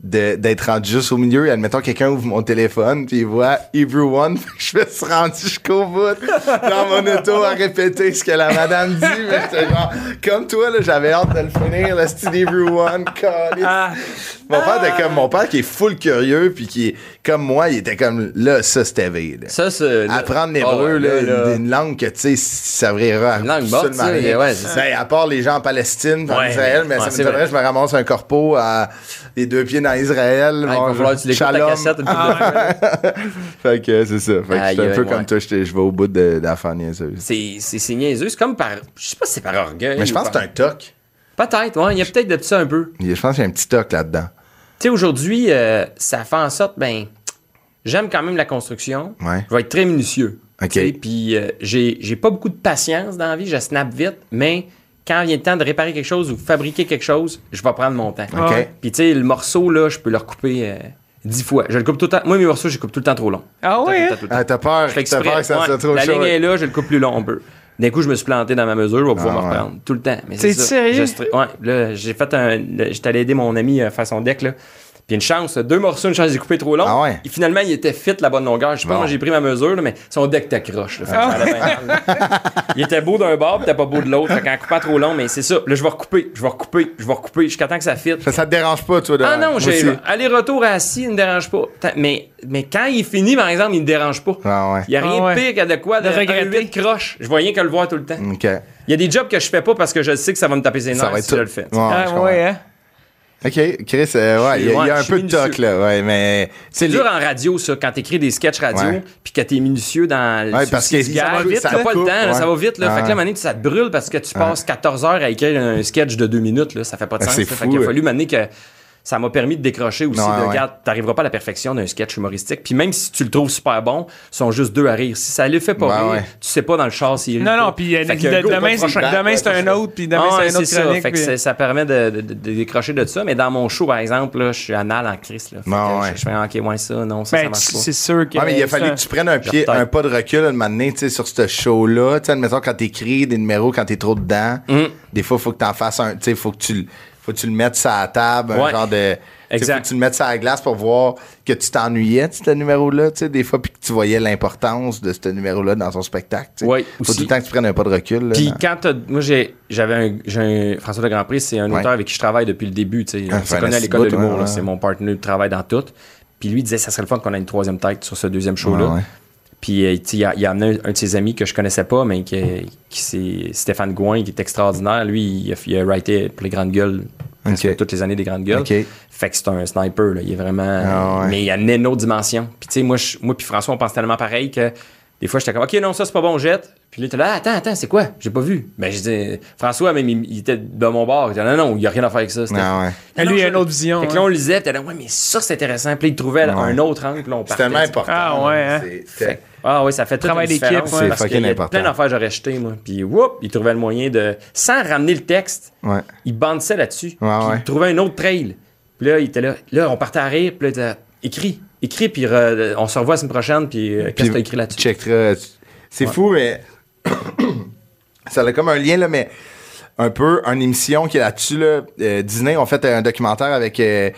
d'être rendu juste au milieu. Et admettons, quelqu'un ouvre mon téléphone, puis il voit Hebrew One, [laughs] fait que je me suis rendu jusqu'au bout dans mon auto à répéter ce que la madame dit. Mais genre, comme toi, là, j'avais hâte de le finir, le style Hebrew One, câlisse. Ah, Mon père était comme mon père qui est full curieux puis qui est comme moi, il était comme là ça c'était là. Ça, c'est. Apprendre l'hébreu Ah une langue que tu sais servira à ça, rien. ouais, ça. Ben, à part les gens en Palestine, en Ouais, Israël, mais ouais, ça me je me ramasse un corpo à les deux pieds dans Israël. Ah, il bon, va falloir que tu l'écoutes ta shalom. cassette. une couple Ah, de. [laughs] Fait que c'est ça. Fait que un peu comme toi, je vais au bout de d'affaires niaiseuses. C'est c'est- c'est niaiseux. C'est comme par. Je sais pas si c'est par orgueil. Mais je pense que c'est un toc. Peut-être, ouais. Il y a peut-être de ça un peu. Je pense qu'il y a un petit toc là-dedans. Tu sais, aujourd'hui, euh, ça fait en sorte, ben, j'aime quand même la construction. Ouais. Je vais être très minutieux. OK. Puis euh, j'ai j'ai pas beaucoup de patience dans la vie, je snap vite, mais quand vient le temps de réparer quelque chose ou fabriquer quelque chose, je vais prendre mon temps. OK. Ouais. Puis tu sais, le morceau, là, je peux le recouper euh, dix fois. Je le coupe tout le temps. Moi, mes morceaux, je les coupe tout le temps trop long. Ah temps. Ah, t'as peur, Je fais t'as exprès. peur que ça Ouais, soit trop la chaud. ligne est là, je le coupe plus long un peu. D'un coup, je me suis planté dans ma mesure, je vais pouvoir Ah, me ouais. reprendre tout le temps. Mais c'est sérieux? Ouais, là, j'ai fait un. J'étais allé aider mon ami à faire son deck, là. Puis une chance, deux morceaux, une chance de couper trop long. Ah ouais. Et finalement, il était fit la bonne longueur. Je sais pas, Bon. moi j'ai pris ma mesure, là, mais son deck était croche. là. Fait que ça allait bien mal, [laughs] là. il était beau d'un bord, était pas beau de l'autre. Fait qu'en coupant trop long, mais c'est ça. Là, je vais recouper, je vais recouper, je vais recouper jusqu'à temps que ça fit. Ça, ça te dérange pas, toi, de. Ah non, j'ai aller-retour assis, il ne me dérange pas. Mais, mais quand il finit, par exemple, il ne me dérange pas. Ah ouais. Il n'y a rien Ah ouais. de pire que de quoi de, De regretter. huit croche. Je vois rien que le voir tout le temps. Il y a des jobs que je fais pas parce que je sais que ça va me taper ses nerfs si tout. je le fais. OK, Chris, euh, ouais, il y, a- y un peu de toc, là, ouais, mais... C'est les- dur en radio, ça, quand t'écris des sketchs radio, puis que t'es minutieux dans le Ouais, parce que ça va vite, T'as ça pas le temps, là, ça va vite. Là. Ah Fait que là, Mané, ça te brûle parce que tu passes 14 heures à écrire un sketch de deux minutes. Là. Ça fait pas de Ah, sens. là. Fait fou, qu'il a fallu Mané que ça m'a permis de décrocher aussi. Ouais, de, ouais. regarde, t'arriveras pas à la perfection d'un sketch humoristique. Puis même si tu le trouves super bon, ils sont juste deux à rire. Si ça le fait pas Ouais, rire, ouais. tu sais pas dans le char s'il rit Non, non, puis euh, demain, c'est- demain, c'est un autre, puis demain, Ah ouais, c'est un autre ça. Fait que ça permet de, de- de- de décrocher de ça. Mais dans mon show, par exemple, là, je suis anal en crise. Là. Fait Ouais, que ouais. je, fais, OK, ouais, ça, non, ça, ça Ben, marche pas. c'est sûr que. Ouais, mais il a ça- fallu que tu prennes un pied, un pas de recul un moment donné, tu sais, sur ce show-là. Tu sais, admettons, quand t'écris des numéros, quand t'es trop dedans, Mm. des fois, il faut que t'en fasses un, tu sais, faut que tu, le- faut que tu le mettes sur la table, un genre de, Exact. faut que tu le mettes sur la glace pour voir que tu t'ennuyais de ce numéro-là, tu sais, des fois, puis que tu voyais l'importance de ce numéro-là dans son spectacle, tu sais. Ouais, Faut aussi. tout le temps que tu prennes un pas de recul, Puis quand t'as- moi j'ai j'avais un, j'ai un- François de Grandpré, c'est un Ouais. auteur avec qui je travaille depuis le début, tu sais, Ah, on connu à l'école de l'humour, ouais, c'est mon partenaire de travail dans tout. Puis lui disait ça serait le fun qu'on ait une troisième tête sur ce deuxième show là. Ouais, ouais. Puis euh, il a, il a amené un, de ses amis que je connaissais pas mais qui, qui c'est Stéphane Gouin qui est extraordinaire, lui il a, il a writé pour les grandes gueules presque Ok. toutes les années des grandes gueules. Ok. Fait que c'est un sniper, là. il est vraiment. Ah ouais. Mais il amenait une autre dimension. Puis tu sais, moi, je- moi puis François, on pense tellement pareil que des fois, j'étais comme, OK, non, ça, c'est pas bon, jette. Puis là, t'es là, Ah, attends, attends, c'est quoi? J'ai pas vu. Ben, je dis, François, même, il, il était de mon bord. Il dit, non, non, il y a rien à faire avec ça. C'était- Ah ouais. Lui, il a une autre vision, Fait que hein. là, on lisait, puis t'es là, ouais, mais ça, c'est intéressant. Puis là, il trouvait Ouais. un autre angle, puis là, on C'est partait. sais. important. Ah, ouais, hein. C'est- Fait que- Ah oui, ça fait tout Travail d'équipe, ouais. C'est fucking important. plein d'affaires que j'aurais jeté, moi. Puis, whoop, il trouvait le moyen de... Sans ramener le texte, Ouais. il bandissait là-dessus. Ouais, puis ouais. il trouvait un autre trail. Puis là, il était là. Là, on partait à rire. Puis là, il était là, écris. Puis re- on se revoit la semaine prochaine. Puis euh, qu'est-ce que t'as écrit là-dessus? C'est fou, mais [coughs] ça a comme un lien, là, mais un peu une émission qui est là-dessus. Là. Euh, Disney ont fait un documentaire avec euh,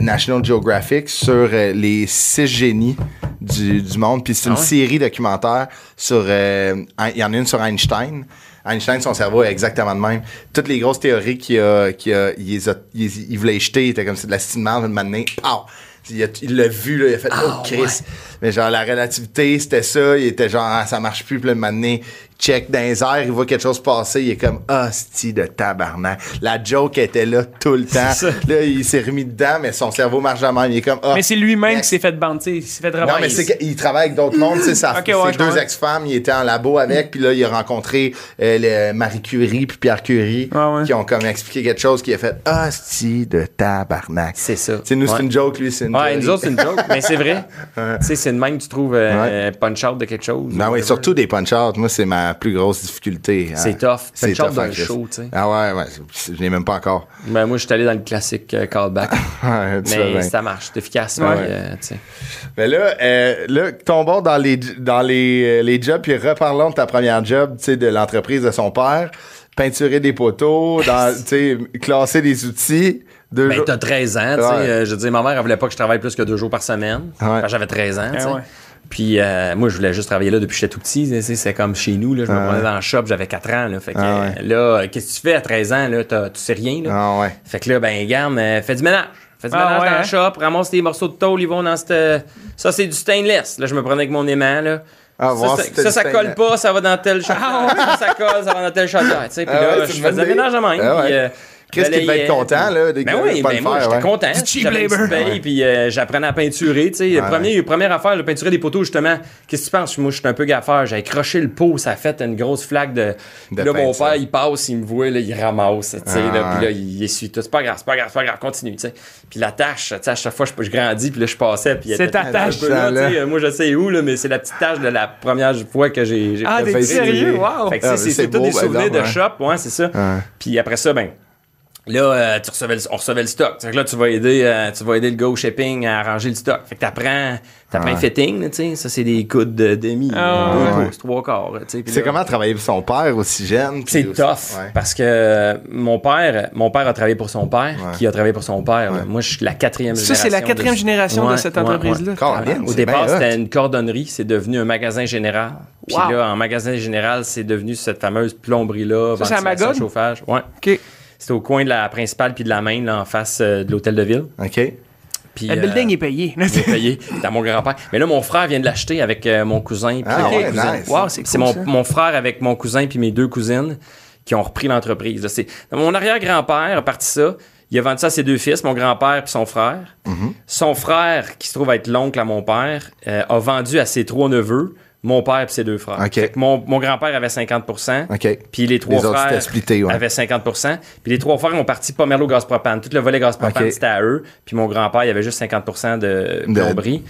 National Geographic sur les six génies du, du monde. Puis c'est une Ah ouais? série documentaire sur... Il y en a une sur Einstein. Einstein, son cerveau est exactement le même. Toutes les grosses théories qu'il a, qu'il a, il, les a- il, il voulait jeter, il était comme c'est de la style de maintenant, pow! Il l'a vu, là, il a fait Oh Chris! Mais genre, la relativité, c'était ça. Il était genre, ah, ça marche plus. Puis maintenant, il check dans les airs, il voit quelque chose passer. Il est comme, hostie de tabarnak. La joke était là tout le [laughs] temps. C'est ça. Là, il s'est remis dedans, mais son cerveau marche même. Il est comme, ah. Mais c'est lui-même Yes. qui s'est fait banter, il s'est fait Non, travailler. mais c'est qu'il travaille avec d'autres mondes, tu sais, ça, [clears throat] Ok, ses ouais, je deux ex-femmes, il était en labo avec, puis là, il a rencontré euh, le Marie Curie puis Pierre Curie, Ah ouais. qui ont comme expliqué quelque chose qui a fait, hostie de tabarnak. C'est ça. Tu sais, nous, c'est Ouais. une joke, lui, c'est une Ouais, théorie. nous autres, c'est une joke, mais c'est vrai. [laughs] Tu sais, c'est de même que tu trouves euh, un punch-out de quelque chose. Non, oui, whatever. surtout des punch-outs. Moi, c'est ma plus grosse difficulté. hein. C'est tough. C'est tough, en Christ. show, tu sais. Ah ouais, ouais. Je n'ai même pas encore. Ben, moi, je suis allé dans le classique euh, callback. [laughs] Ouais, mais bien. ça marche, c'est efficace. Ouais. mais, euh, tu sais. Mais là, euh, là, tombons dans les, dans les, euh, les jobs, puis reparlons de ta première job, tu sais, de l'entreprise de son père. Peinturer des poteaux, [laughs] dans, tu sais, classer des outils. Deux Ben, t'as 13 ans, tu sais. Ouais. euh, je veux dire, ma mère, elle voulait pas que je travaille plus que deux jours par semaine. Ouais. Quand j'avais 13 ans, tu sais. Puis euh, moi, je voulais juste travailler là depuis que j'étais tout petit. tu sais, C'est comme chez nous, là. Je me Ah prenais dans le shop, j'avais 4 ans, là. Fait que Ah ouais. euh, là, qu'est-ce que tu fais à 13 ans, là? T'as- Tu sais rien, là. Ah ouais. Fait que là, ben, garde, euh, fais du ménage. Fais du Ah ménage ouais, dans hein? le shop, ramasse tes morceaux de tôle, ils vont dans cette. Ça, c'est du stainless. Là, je me prenais avec mon aimant, là. Ah, ça, ça, ça, ça colle pas, ça va dans tel chaudière. ça, ça colle, ça va dans tel sais, puis Ah ouais, là, je faisais ménage à même. Ouais. puis, Chris qui devait balayais, être content, là, des Ben gars, oui, ben moi, j'étais ouais. content. Du cheap labor. paye, puis euh, j'apprenais à peinturer, tu sais. Ouais. Premier, première affaire, le peinturer des poteaux, justement. Qu'est-ce que tu penses? Moi, je suis un peu gaffeur. J'avais croché le pot, ça a fait une grosse flaque de. Puis De là, mon père, il passe, il me voit, là, il ramasse, tu sais, Ah, là, puis là, il essuie tout. C'est pas grave, c'est pas grave, c'est pas grave, continue, tu sais. Puis la tâche, tu sais, à chaque fois, je, je grandis, puis là, je passais, puis C'est ta tâche. là, Moi, je sais où, là, mais c'est la petite tâche de la première fois que j'ai. j'ai Ah, t'es sérieux? Wow! Ah, c'est beau, des par souvenirs de shop, ouais, c'est ça. Puis après ça, ben, Là, euh, tu recevais le- on recevait le stock. Fait que là, tu vas aider, euh, tu vas aider le gars au shipping à arranger le stock. Fait que t'apprends, t'apprends fitting, là, tu sais. Ça, c'est des coudes de demi, Ah, deux ouais. pouces, trois quarts, tu sais. Puis C'est comment travailler pour son père aussi jeune? c'est aussi- tough Ouais. parce que euh, mon père, mon père a travaillé pour son père, Ouais. qui a travaillé pour son père. Ouais. Moi, je suis la quatrième Ça, génération. c'est la quatrième de- génération de cette ouais, entreprise-là. Au départ, c'était une cordonnerie, c'est devenu un magasin général. Puis Wow. là, en magasin général, c'est devenu cette fameuse plomberie-là, Ça, ventilation, chauffage. Ouais. OK. C'était au coin de la principale puis de la main, là, en face euh, de l'hôtel de ville. OK. Puis, Le euh, building est payé. [laughs] il est payé. À mon grand-père. Mais là, mon frère vient de l'acheter avec euh, mon cousin. Ah mes ouais, cousines. nice. Wow, c'est cool, C'est mon, frère avec mon cousin puis mes deux cousines qui ont repris l'entreprise. C'est mon arrière-grand-père a parti ça. Il a vendu ça à ses deux fils, mon grand-père puis son frère. Mm-hmm. Son frère, qui se trouve être l'oncle à mon père, euh, a vendu à ses trois neveux, mon père puis ses deux frères. Mon, mon grand-père avait 50 OK. puis les trois Les autres, frères splitté, ouais. avaient 50% Puis les trois frères ont parti Pomerleau gaz propane. Tout le volet gaz propane, c'était à eux. Puis mon grand-père, il avait juste 50 de De- plomberie.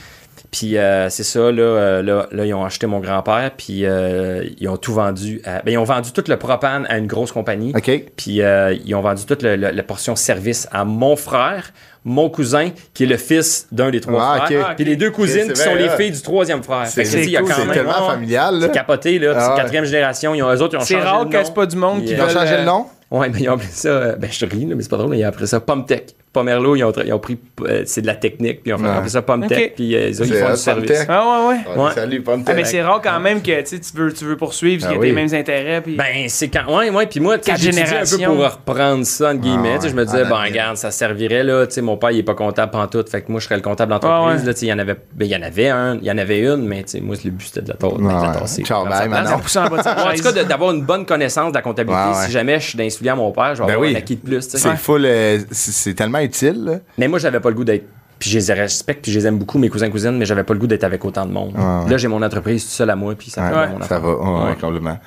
Puis euh, c'est ça, là, euh, là, là, ils ont acheté mon grand-père, puis euh, ils ont tout vendu. à- ben, ils ont vendu tout le propane à une grosse compagnie. Puis euh, ils ont vendu toute le- le- la portion service à mon frère, mon cousin, qui est le fils d'un des trois Ah, frères, OK. puis les deux cousines c'est qui sont les filles du troisième frère. C'est que, cool, c'est tellement familial. C'est capoté, là. Ah c'est ouais. quatrième génération. Ils ont, eux autres, ils ont C'est changé rare le que nom. c'est pas du monde qui Ils ont changé euh, le nom? Ouais, mais ils ont appelé ça. euh, ben, je te ris, là, mais c'est pas drôle, mais ils ont appelé ça Pomtech. Pomerleau, ils ont, ils ont pris. euh, c'est de la technique, puis ils ont fait- Ouais. ça Pomtech, Ok. puis euh, ils, ont- ils font hot, du service. Pomtech. Ah ouais, ouais. Ouais. Salut, pomme Ah, mais c'est rare quand même que tu veux, tu veux poursuivre, Ah qu'il y a oui. les mêmes intérêts. Puis... Ben, c'est quand. Ouais, ouais, puis moi, tu sais, Quatre j'étudiais un peu générations. pour reprendre ça, entre guillemets. Ah Tu sais, je me disais, en ben, regarde, ça servirait, là. Tu sais, mon père, il est pas comptable pantoute. Fait que moi, je serais le comptable d'entreprise, Ah ouais. là. Tu sais, il y en avait. Ben, il y en avait un, il y en avait une, mais, tu sais, moi, le but, c'était de la, tasser. Ciao, bye, maintenant. En tout cas, d'avoir une bonne connaissance de la comptabilité. Si jamais je suis d'insulier à mon père, je vais Ben avoir un acquis de plus, full. euh, c'est tellement Mais moi, j'avais pas le goût d'être. Puis je les respecte, puis je les aime beaucoup, mes cousins cousines, mais j'avais pas le goût d'être avec autant de monde. Ouais. Là, j'ai mon entreprise tout seul à moi, puis ça fait Ouais, mon ça va, ouais, complètement.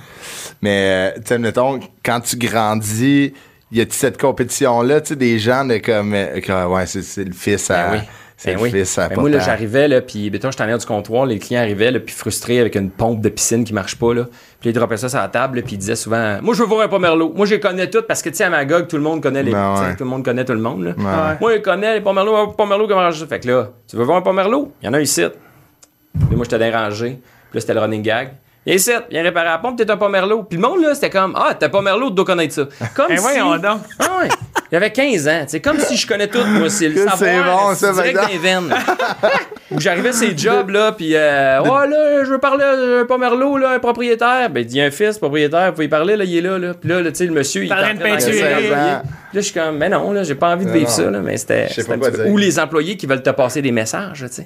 Mais, euh, tu sais, mettons, quand tu grandis, y a-tu cette compétition-là, tu sais, des gens de comme, euh, que, ouais, c'est le fils à. Ben oui. C'est Ben le oui. fils à Ben moi, là, j'arrivais, là, puis, mettons, j'étais en arrière du comptoir, les clients arrivaient, là, puis frustrés avec une pompe de piscine qui marche pas, là. Puis ils droppaient ça sur la table, puis ils disaient souvent, moi, je veux voir un Pomerleau. Moi, je les connais toutes, parce que, tu sais, à Magog, tout le monde connaît les. Ben ouais. Tout le monde connaît tout le monde, là. Ouais. Moi, je connais les Pomerleau, un Pomerleau, comment je Fait que là, tu veux voir un Pomerleau? Il y en a un ici. Puis moi, j'étais dérangé. Puis là, c'était le running gag. Viens ici, viens réparer la pompe, t'es un Pomerleau. Puis le monde, là, c'était comme, ah, t'es Pomerleau, tu dois connaître ça. Comme [laughs] Eh si. voyons donc. Ah ouais. J'avais 15 ans. C'est comme si je connais tout, moi. C'est le [laughs] savoir. c'est bon, ça, direct dans les veines. Où j'arrivais à ces jobs, là, puis, euh, ouais, là, je veux parler à un Pomerleau, là, un propriétaire. Ben, il y a un fils, propriétaire, vous pouvez y parler, là, il est là, là. Puis là, là, tu sais, le monsieur, il est en train de peinturer. Il y a 16 ans. Là, je suis comme, mais non, là, j'ai pas envie de vivre non. ça, là, mais c'était. Ou les employés qui veulent te passer des messages, tu sais.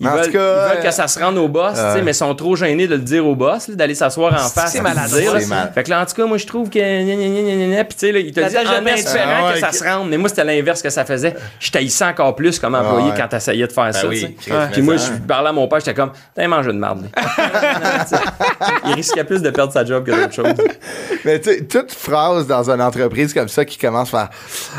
Ils En veulent, tout cas, ils veulent euh, que ça se rende au boss, tu sais, ouais. mais ils sont trop gênés de le dire au boss, là, d'aller s'asseoir en face. c'est et le maladroit, dire, là. c'est mal. Fait que là, en tout cas, moi, je trouve que. gna, gna, gna, gna, gna, Puis, tu sais, là, il te dit en peinture. espérant Ah ouais, que ça se rende. Mais moi, c'était l'inverse que ça faisait. Je taillissais encore plus comme employé ouais. quand t'essayais de faire ça, sais. Chris, Puis moi, je ça. parlais à mon père, j'étais comme, t'es un mangeur de marde. [laughs] il risquait plus de perdre sa job que d'autres choses. Mais tu sais, toute phrase dans une entreprise comme ça qui commence par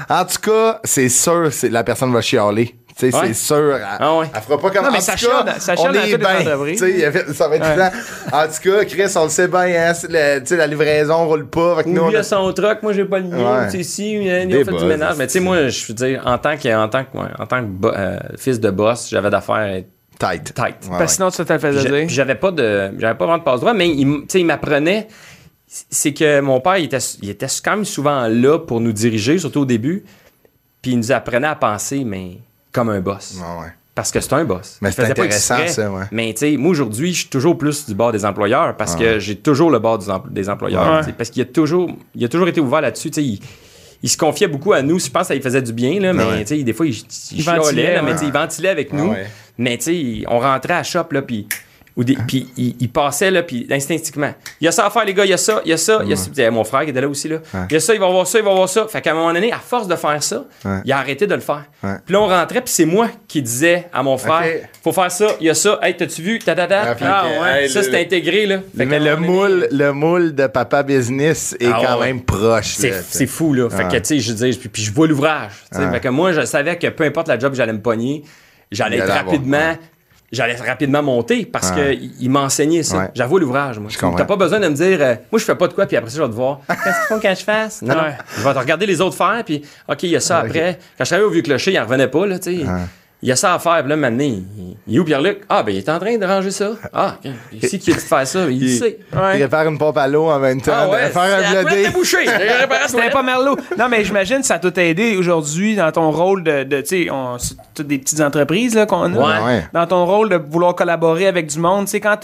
En tout cas, c'est sûr, c'est la personne va chialer. Tu sais, Ouais. c'est sûr. Elle, Ah ouais. elle fera pas comme Non, mais en ça tout cas, chiale- ça il va être temps. En tout cas, Chris, on le sait bien, hein, le- tu sais, la livraison roule pas. Que nous, lui a- a son truck, moi j'ai pas le mien. Ouais. Tu sais, si, il a fait du ménage. Mais tu sais, moi, je veux dire, en tant que, en tant que, en tant que bo- euh, fils de boss, j'avais d'affaires à être Tight. tight. Ouais, Parce que sinon, tu te le faisais dire. j'avais pas de j'avais pas vraiment de passe droit mais il, m- tu sais, il m'apprenait c'est que mon père il était, il était quand même souvent là pour nous diriger surtout au début puis il nous apprenait à penser mais comme un boss ouais. parce que c'est un boss Mais c'est faisait pas intéressant, exprès. ça, ouais. mais tu sais moi aujourd'hui je suis toujours plus du bord des employeurs parce que j'ai toujours le bord des employeurs Ouais. parce qu'il a toujours il a toujours été ouvert là-dessus tu sais il, il se confiait beaucoup à nous. Je pense que ça lui faisait du bien, là, mais ouais. tu sais, des fois, il, il, Il chialait, ventilait, là, mais ouais. tu sais, il ventilait avec Ah nous. ouais. Mais tu sais, il- on rentrait à la shop, là, puis ou des- puis il, il passait, là, puis instinctivement. Il y a ça à faire, les gars, il y a ça, il y a ça, il y a ça. Puis mon frère qui était là aussi, là. Il y a ça, il va voir ça, il va voir ça. Fait qu'à un moment donné, à force de faire ça, Ouais. il a arrêté de le faire. Puis là, on rentrait, puis c'est moi qui disais à mon frère, Ok. faut faire ça, il y a ça, hey, t'as-tu vu, ta Puis, fait ah, ouais, hey, ça, c'était intégré, là. Fait Mais le donné, moule, le moule de papa business est Ah, quand même proche. C'est, là, c'est fou, là. Fait que, tu sais, je veux dire, puis, puis je vois l'ouvrage. Fait que moi, je savais que peu importe la job que j'allais me pogner, j'allais être rapidement j'allais rapidement monter parce Ouais. qu'il il m'a enseigné ça. Ouais. J'avoue l'ouvrage, moi. T'as pas besoin de me dire, euh, moi, je fais pas de quoi, puis après ça, je vais te voir. [laughs] Qu'est-ce qu'il faut que je fasse? Non, non. Ouais. Je vais te regarder les autres faire, puis OK, il y a ça Ok. après. Quand je travaillais au Vieux Clocher, il en revenait pas, là, tu sais. Il y a ça à faire, puis là, maintenant, il, il est où Pierre-Luc? Ah, ben, il est en train de ranger ça. Ah, OK. Ici, qui a dit de faire ça? Il, sait. Il répare une pompe à l'eau en même temps. Ah ouais, faire un c'est blodé. est [laughs] C'était pas Merlot. Non, mais j'imagine que ça t'a aidé aujourd'hui dans ton rôle de. de tu sais, on- c'est toutes des petites entreprises là, qu'on a. Ouais. Ouais. Dans ton rôle de vouloir collaborer avec du monde. Tu sais, quand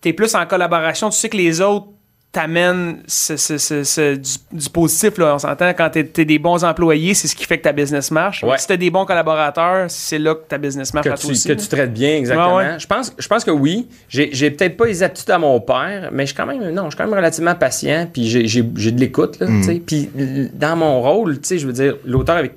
t'es plus en collaboration, tu sais que les autres t'amènent ce, ce- ce- ce- du, du positif, là, on s'entend. Quand t'es t'es des bons employés, c'est ce qui fait que ta business marche. Ouais. Si t'as des bons collaborateurs, c'est là que ta business marche que à tu, toi aussi. que tu traites bien, exactement. Ouais, ouais. Je, pense, je pense que oui. J'ai peut-être pas les aptitudes à mon père, mais je suis quand même, non, je suis quand même relativement patient, puis j'ai- de l'écoute, sais. Puis dans mon rôle, tu sais, je veux dire, l'auteur avec,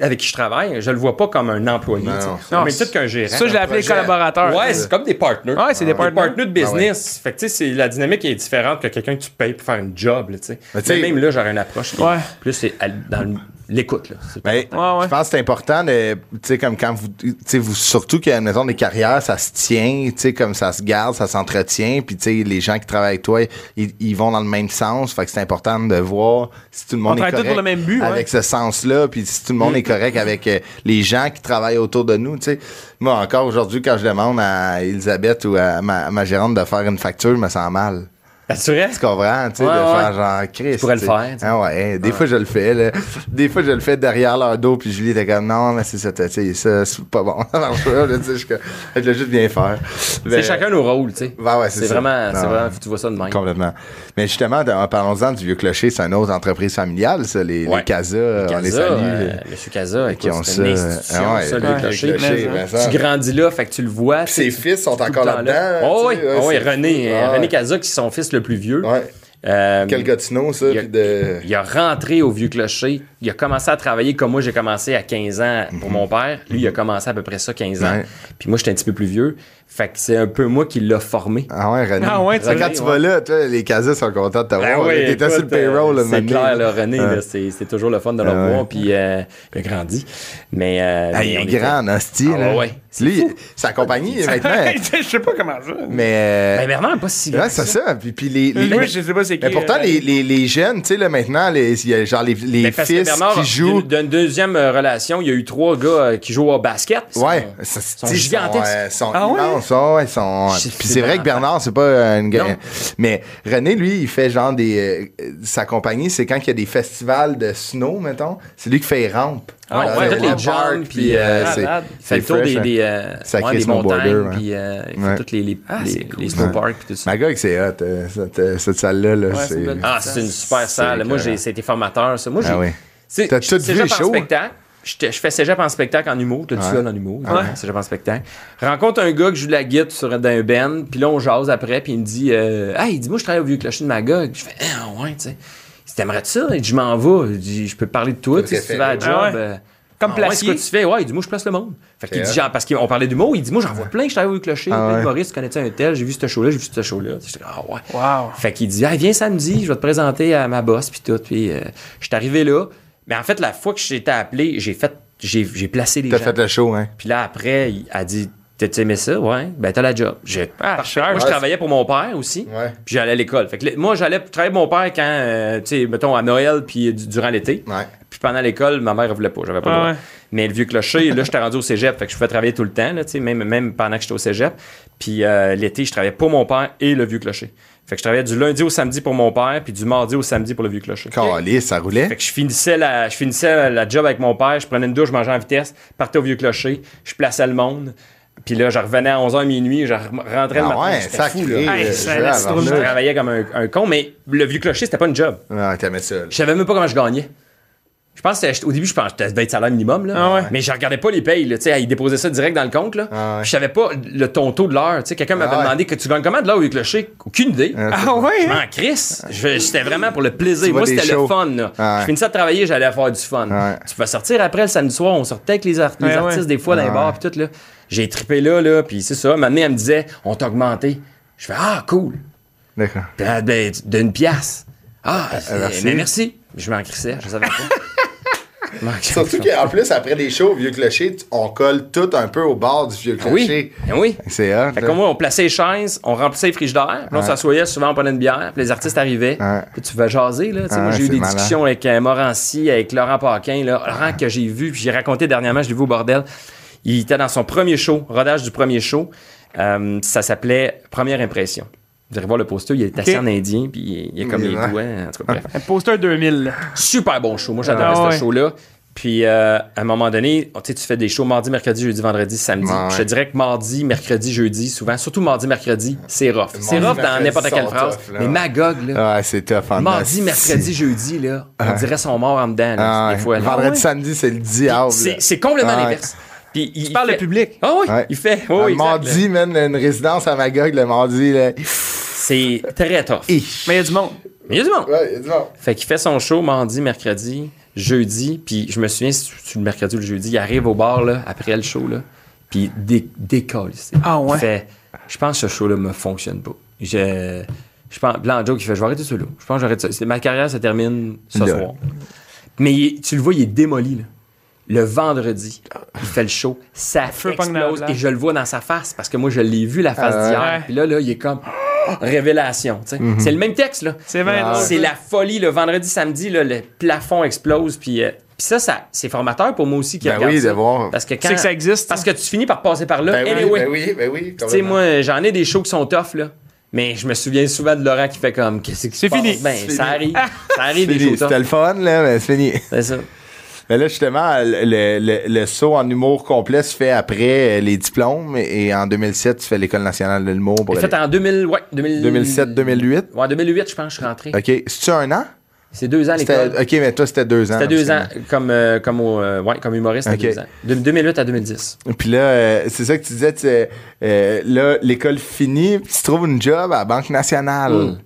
avec qui je travaille, je le vois pas comme un employé, Non. Au même titre qu'un gérant. Ça, je l'ai appelé collaborateur. Ouais, c'est comme des partners. Ouais, c'est des partners. partners de business. Fait que, tu sais, c'est- la dynamique est différente que quelqu'un que tu payes pour faire une job, là, tu sais. Mais Mais même là, j'aurais une approche qui Ouais. plus dans le- l'écoute, Ben, Ouais, ouais. Je pense que c'est important de, tu sais, comme quand vous, tu sais, vous, surtout qu'à la maison des carrières, ça se tient, tu sais, comme ça se garde, ça s'entretient, puis tu sais, les gens qui travaillent avec toi, ils, ils vont dans le même sens, fait que c'est important de voir si tout le monde On est correct pour le même but, ouais. avec ce sens-là, puis si tout le monde est correct avec euh, les gens qui travaillent autour de nous, tu sais. Moi, encore aujourd'hui, quand je demande à Elisabeth ou à ma, à ma gérante de faire une facture, je me sens mal. Tu comprends, tu sais, Ouais, de ouais. faire genre Chris. Tu pourrais le faire, tu sais. Ah ouais, des fois je le fais, là. [laughs] Des fois je le fais derrière leur dos, puis Julie était comme non, mais c'est ça, tu sais, ça, c'est pas bon. [laughs] Je l'ai juste bien faire. C'est Mais- chacun nos rôles, tu sais. Ouais, ouais, c'est vraiment, vraiment, tu vois ça de même. Complètement. Mais justement, parlons-en du Vieux Clocher, c'est une autre entreprise familiale, ça, les, les. Casa, on les salue. euh, Monsieur Casa, qui ont ça. Ah le le clocher. Tu grandis là, fait que tu le vois. Ses fils sont le encore là-dedans. Oh oui, oh René, euh, Ah René ouais. Casa, qui est son fils le plus vieux. Ouais. Euh, Quel Gatineau, ça, il a- de. il a rentré au Vieux Clocher. Il a commencé à travailler comme moi, j'ai commencé à 15 ans pour mon père. Lui, il a commencé à peu près ça, 15 ans. Mhm. Ouais. Puis moi, j'étais un petit peu plus vieux. Fait que c'est un peu moi qui l'a formé. Ah ouais, René. Ah ouais, tu Quand tu ouais. vas là, toi, les Casas sont contents de te Ben voir. oui, T'étais sur le euh, payroll, C'est clair, là. René, c'est c'est toujours le fun de le Ah ouais. voir. Puis euh, il a grandi. Mais, euh, Ah, mais il est était- grand, en hostie, Ah là. ouais, c'est Lui, fou. sa compagnie, [laughs] maintenant. [laughs] je sais pas comment ça. Mais. euh, Ben, Bernard n'est pas si grand. Ouais, c'est ça. Puis, puis les, je sais pas c'est qui. mais pourtant, euh, les, les, les jeunes, tu sais, là, maintenant, les, il y a genre les, les Ben, fils Bernard, qui jouent. d'une- deuxième euh, relation, il y a eu trois gars euh, qui jouent au basket. Ils Ouais, sont- ça, sont gigantesques. Sont, euh, sont Ah ouais? immenses, ouais, ils sont. Puis c'est vrai que Bernard, c'est pas une ga- Mais René, lui, il fait genre des. euh, sa compagnie, c'est quand il y a des festivals de snow, mettons. C'est lui qui fait les rampes. Ah, ouais, toutes les jumps, puis, euh, euh, c'est- malade. Il fait le tour fresh, des, hein. des, euh, Sacré ouais, des montagnes, ouais. puis euh, il Ouais. fait toutes les, les, Ah, les, cool. les snowparks, puis tout ça. Ma gueule, c'est hot, euh, cette, cette salle-là. Là, Ouais, c'est Ah, c'est une super salle. Moi, j'ai, c'était formateur, ça. Moi, j'ai, Ah oui. C'est- T'as tout vu, chaud? spectacle. J'étais- Je fais cégep en spectacle en humour. T'as-tu Ouais. ça en humour? Ouais. Cégep en spectacle. Rencontre un gars qui joue de la guitare sur d'un ben, puis là, on jase après, puis il me dit, euh, ah, il dit, moi, je travaille au vieux clocher de Magog. Je fais, ah, ouais, tu sais. T'aimerais-tu ça? Il dit, je m'en vais. Il dit, je peux te parler de toi, Ton tu sais, si tu vas à la job. Ah ouais. euh, Comme ah ouais, c'est placier. quoi tu fais? Ouais, il dit, moi, je place le monde. Fait qu'il dit, genre, parce qu'on parlait d'humour, il dit, moi, j'en vois plein, je travaille au vieux clocher. Ah ouais. d'humoristes, tu connais-tu un tel? J'ai vu ce show-là, j'ai vu ce show-là. J'étais, ah, ouais. Wow. Fait qu'il dit, ah, viens samedi, je vais te présenter à ma boss, puis tout. Puis, euh, je suis arrivé là. Mais en fait, la fois que j'ai été appelé, j'ai fait, j'ai, j'ai placé les T'as gens. fait le show, hein? Puis là, après, il a dit, t'as-tu aimé ça? Ouais. Ben, t'as la job. J'ai, Ah, cher. Moi, je travaillais pour mon père aussi. Ouais. Puis j'allais à l'école. Fait que moi, j'allais travailler pour mon père quand, euh, tu sais, mettons, à Noël, puis du- durant l'été. Ouais. Puis pendant l'école, ma mère, elle voulait pas. J'avais pas le Ah droit. ouais. Mais le vieux clocher, là, j'étais rendu au cégep. Fait que je pouvais travailler tout le temps, là, tu sais, même, même pendant que j'étais au cégep. Puis euh, l'été, je travaillais pour mon père et le vieux clocher. Fait que je travaillais du lundi au samedi pour mon père, puis du mardi au samedi pour le vieux clocher. Calé, ça roulait. Fait que je finissais la, je finissais la job avec mon père, je prenais une douche, je mangeais en vitesse, partais au vieux clocher, je plaçais le monde. Puis là, je revenais à 11h minuit, je rentrais le Ah matin. ouais, sacré. fou, là. Hey, ça, je ça. travaillais comme un, un con, mais le vieux clocher, c'était pas une job. Ah, t'aimais ça. Je savais même pas comment je gagnais. Je pense que au début, je pense que ça devait être salaire minimum, là. Ah ouais. Mais je regardais pas les payes, là. Tu sais, ils déposaient ça direct dans le compte, là. Ah ouais. Je savais pas le ton taux de l'heure. Tu sais, quelqu'un m'avait Ah ouais. demandé que tu gagnes comment de l'heure au vieux clocher? Aucune idée. Ah, Ah ouais? Je hein? m'en crisse. C'était vraiment pour le plaisir. Moi, c'était le fun. Là. Ah ouais. Je finissais de travailler, j'allais avoir du fun. Ouais. Tu peux sortir après le samedi soir, on sortait avec les, art- les Ouais, artistes ouais. des fois dans les Ah bars puis tout. Là. J'ai trippé là, là, puis c'est ça. Maintenant, elle me disait, on t'a augmenté. Je fais, ah, cool. D'accord. Ben, ben, d'une pièce. Ah, merci. mais merci. Je m'en crissais, je savais pas. [laughs] [laughs] Surtout [laughs] qu'en plus, après des shows au Vieux Clocher, on colle tout un peu au bord du Vieux Clocher. Oui, ben oui. C'est hot. Fait que moi, on plaçait les chaises, on remplissait les frigidaires, puis on s'assoyait, souvent on prenait une bière, puis les artistes arrivaient, puis tu vas jaser, là. Moi, j'ai eu des discussions avec euh, Morancy, avec Laurent Paquin, là. Laurent que j'ai vu, puis j'ai raconté dernièrement, je l'ai vu au bordel. Il était dans son premier show, rodage du premier show. Euh, ça s'appelait Première impression. Vous allez voir le poster, il est Ok. en indien, puis il, il a comme les doigts, en tout cas, bref. Un poster 2000. là. Super bon show. Moi, j'adorais Ah ce ouais. show-là. Puis, euh, à un moment donné, tu fais des shows mardi, mercredi, jeudi, vendredi, samedi. Ouais. Je te dirais que mardi, mercredi, jeudi, souvent, surtout mardi, mercredi, c'est rough. C'est rough dans n'importe quelle phrase. tough, là. mais Magog, là, Ouais, c'est tough en mardi, mercredi, jeudi, là, on dirait son mort en dedans, là, Ah, des ouais. fois. là. Vendredi, Ah samedi, c'est le diable. C'est complètement Ah l'inverse. Puis, il, Tu parles fait... le public. Ah oui, Ouais. il fait. Oui, exact, là. mardi, man, une résidence à Magog le mardi. Là. C'est très tough. Mais il y a du monde. Mais il y a du monde. Ouais, il y a du monde. Fait qu'il fait son show mardi, mercredi, jeudi, puis je me souviens, si c'est le mercredi ou le jeudi, il arrive au bar, là, après le show, là, puis il dé- décolle. Ah ouais? Il fait, je pense que ce show-là me fonctionne pas. Je, je pense, blanc joke, il fait, je vais arrêter ça là. Je pense que j'arrête ça. C'est- Ma carrière se termine ce Là. soir. Mais il- tu le vois, il est démoli, là. Le vendredi, il fait le show, ça Feu explose et je le vois dans sa face parce que moi je l'ai vu la face Ah d'hier. Puis là, là, il est comme [gasps] révélation. tu sais. C'est le même texte là. C'est bien Ah, la folie le vendredi, samedi, là, le plafond explose. Puis, euh, puis ça, ça c'est formateur pour moi aussi qui Ben regarde oui, ça. de voir. Parce que Tu quand, sais que ça existe. parce que tu finis par passer par là. Ben oui, anyway. ben oui, ben oui. Tu sais, moi, j'en ai des shows qui sont tough, là. Mais je me souviens souvent de Laurent qui fait comme, qu'est-ce qui se C'est fini. Ben, C'est ça fini. arrive. [laughs] Ça arrive des Fini. shows C'était le fun, là, mais c'est fini. C'est ça. Mais là, justement, le, le, le saut en humour complet se fait après euh, les diplômes et en 2007, tu fais l'École nationale de l'humour pour fait en 2000, ouais, 2000 2007-2008. Ouais, 2008, je pense, je suis rentré. OK. C'est-tu un an? C'est deux ans l'école. OK, mais toi, c'était deux ans. C'était deux ans comme, euh, comme, euh, ouais, comme humoriste, c'était Ok. deux ans. De 2008 à 2010. Puis là, euh, c'est ça que tu disais, tu sais, là, l'école finie, tu trouves une job à la Banque nationale. Mm.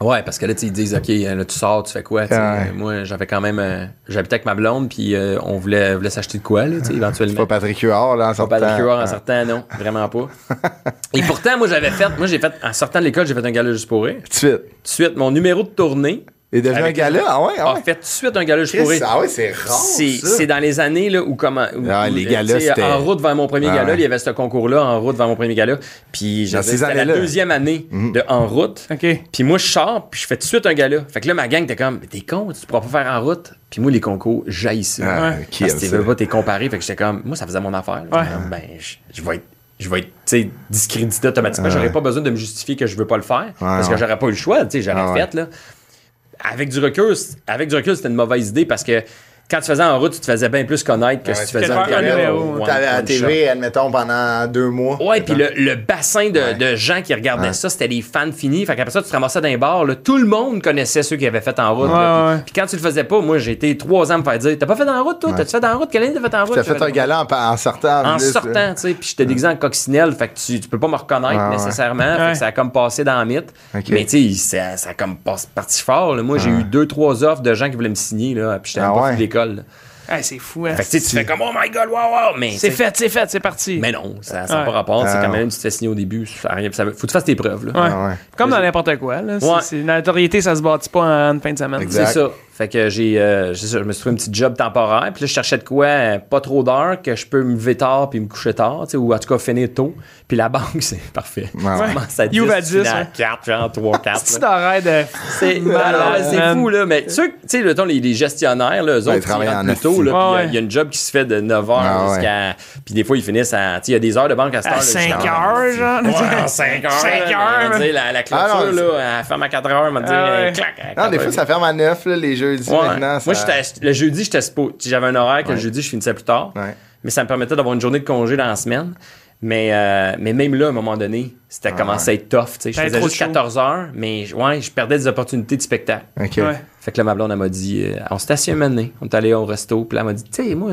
Ouais, parce que là, ils disent, OK, là, tu sors, tu fais quoi? Ouais. Moi, j'avais quand même. euh, J'habitais avec ma blonde, puis euh, on voulait, voulait s'acheter de quoi, là, éventuellement. Pas Patrick Huard, là, en Pas sortant. Patrick Huard en Ouais. sortant, non, vraiment pas. [laughs] Et pourtant, moi, j'avais fait, moi, j'ai fait, en sortant de l'école, j'ai fait un gala juste pour rire. Tout de suite. Tout de suite, mon numéro de tournée est devenu un gars-là? Ah ouais, ah a ouais. fait tout de suite un gala juste pour Chris, rire. ah ouais, c'est rare. C'est, dans les années là, où, comment, où- Ah, les euh, galas, c'était- En route vers mon premier Ah, gala, ouais. il y avait ce concours-là, en route vers mon premier gala. Puis j'avais, la années-là. deuxième année de En route. OK. Puis moi, je sors, puis je fais tout de suite un gala. Fait que là, ma gang était comme, mais t'es con, tu pourras pas faire en route. Puis moi, les concours, ça. Ah, Ouais. qui Parce que tu veux pas, t'es comparé. Fait que j'étais comme, moi, ça faisait mon affaire. là. Ouais. Ben, je, je vais être. Je vais être, tu sais, discrédité automatiquement. J'aurais pas besoin de me justifier que je veux pas le faire. parce que j'aurais pas eu le choix, tu sais, j'aurais Ah, ouais. fait, là. Avec du recul, avec du recul, c'était une mauvaise idée parce que quand tu faisais en route, tu te faisais bien plus connaître que Ouais, si tu faisais gala numéro, one- T'avais à la shot. TV, admettons, pendant deux mois. Ouais, puis le, le bassin de, Ouais. de gens qui regardaient Ouais. ça, c'était des fans finis. Fait qu'après ça, tu te ramassais dans les bars. Là, tout le monde connaissait ceux qui avaient fait en route. Ouais, là. ouais. Puis, quand tu le faisais pas, moi, j'ai été trois ans à me faire dire T'as pas fait en route, toi? T'as-tu fait en route? Quelle année t'as fait en route? T'as J'ai fait un gala en, en sortant. En sortant, tu sais, puis j'étais déguisé en coccinelle, fait que tu, tu peux pas me reconnaître Ouais, ouais. nécessairement, fait que ça a comme passé dans la mythe. Mais tu sais, ça, ça a comme parti fort. Moi, j'ai eu deux, trois offres de gens qui voulaient me signer, là, puis j'étais Ah pas l'école. Hey, c'est fou, hein? Fait que tu fais comme Oh my god, wow, wow! Mais C'est fait, c'est fait, c'est parti. Mais non, ça n'a pas Ouais. rapport. C'est Ah, quand même, tu te fais signer au début, ça faut que tu fasses tes preuves. Là. Ouais. Ah ouais. Comme dans n'importe quoi. Là. C'est- Ouais. c'est- la notoriété, ça se bâtit pas en une fin de semaine. Exact. C'est ça. Fait que j'ai, euh, ça, je me suis trouvé un petit job temporaire. Puis là, je cherchais de quoi, euh, pas trop d'heures, que je peux me lever tard puis me coucher tard, tu sais, ou en tout cas finir tôt. Puis la banque, [laughs] c'est parfait. Ouais, ouais. Ouvre à 10, tu finis 10, à ouais. 4, genre 3, 4. C'est d'arrêt de. C'est [laughs] Malade, c'est man? fou, là. Mais ceux, tu sais, le temps, les, les gestionnaires, là, eux Ouais, autres, ils travaillent plus tôt, là. puis Ouais, il y a- ouais. il y, a une job qui se fait de 9h Ah, ouais. jusqu'à. Puis des fois, ils finissent à. Tu sais, il y a des heures de banque à cette heure. À 5 heures, genre. Ouais, 5 [laughs] heures. 5 là, heures. tu sais, la, la clôture, Ah, non, là, elle ferme à 4 heures, elle m'a dit, Ah, ouais. euh, clac, Non, des fois, ça ferme à 9, là, les jeudis, Ouais. maintenant. Moi, ça- le jeudi, j'étais J'avais un horaire que le jeudi, je finissais plus tard. Ouais. Mais ça me permettait d'avoir une journée de congé dans la semaine. Mais, euh, mais même là, à un moment donné, c'était commencé à être tough. Je faisais trop juste de shows. 14 heures, mais ouais, je perdais des opportunités de spectacle. Fait que là, ma blonde, elle m'a dit, euh, on s'était assis un donné, on est allé au resto, puis là, elle m'a dit, tu sais, moi,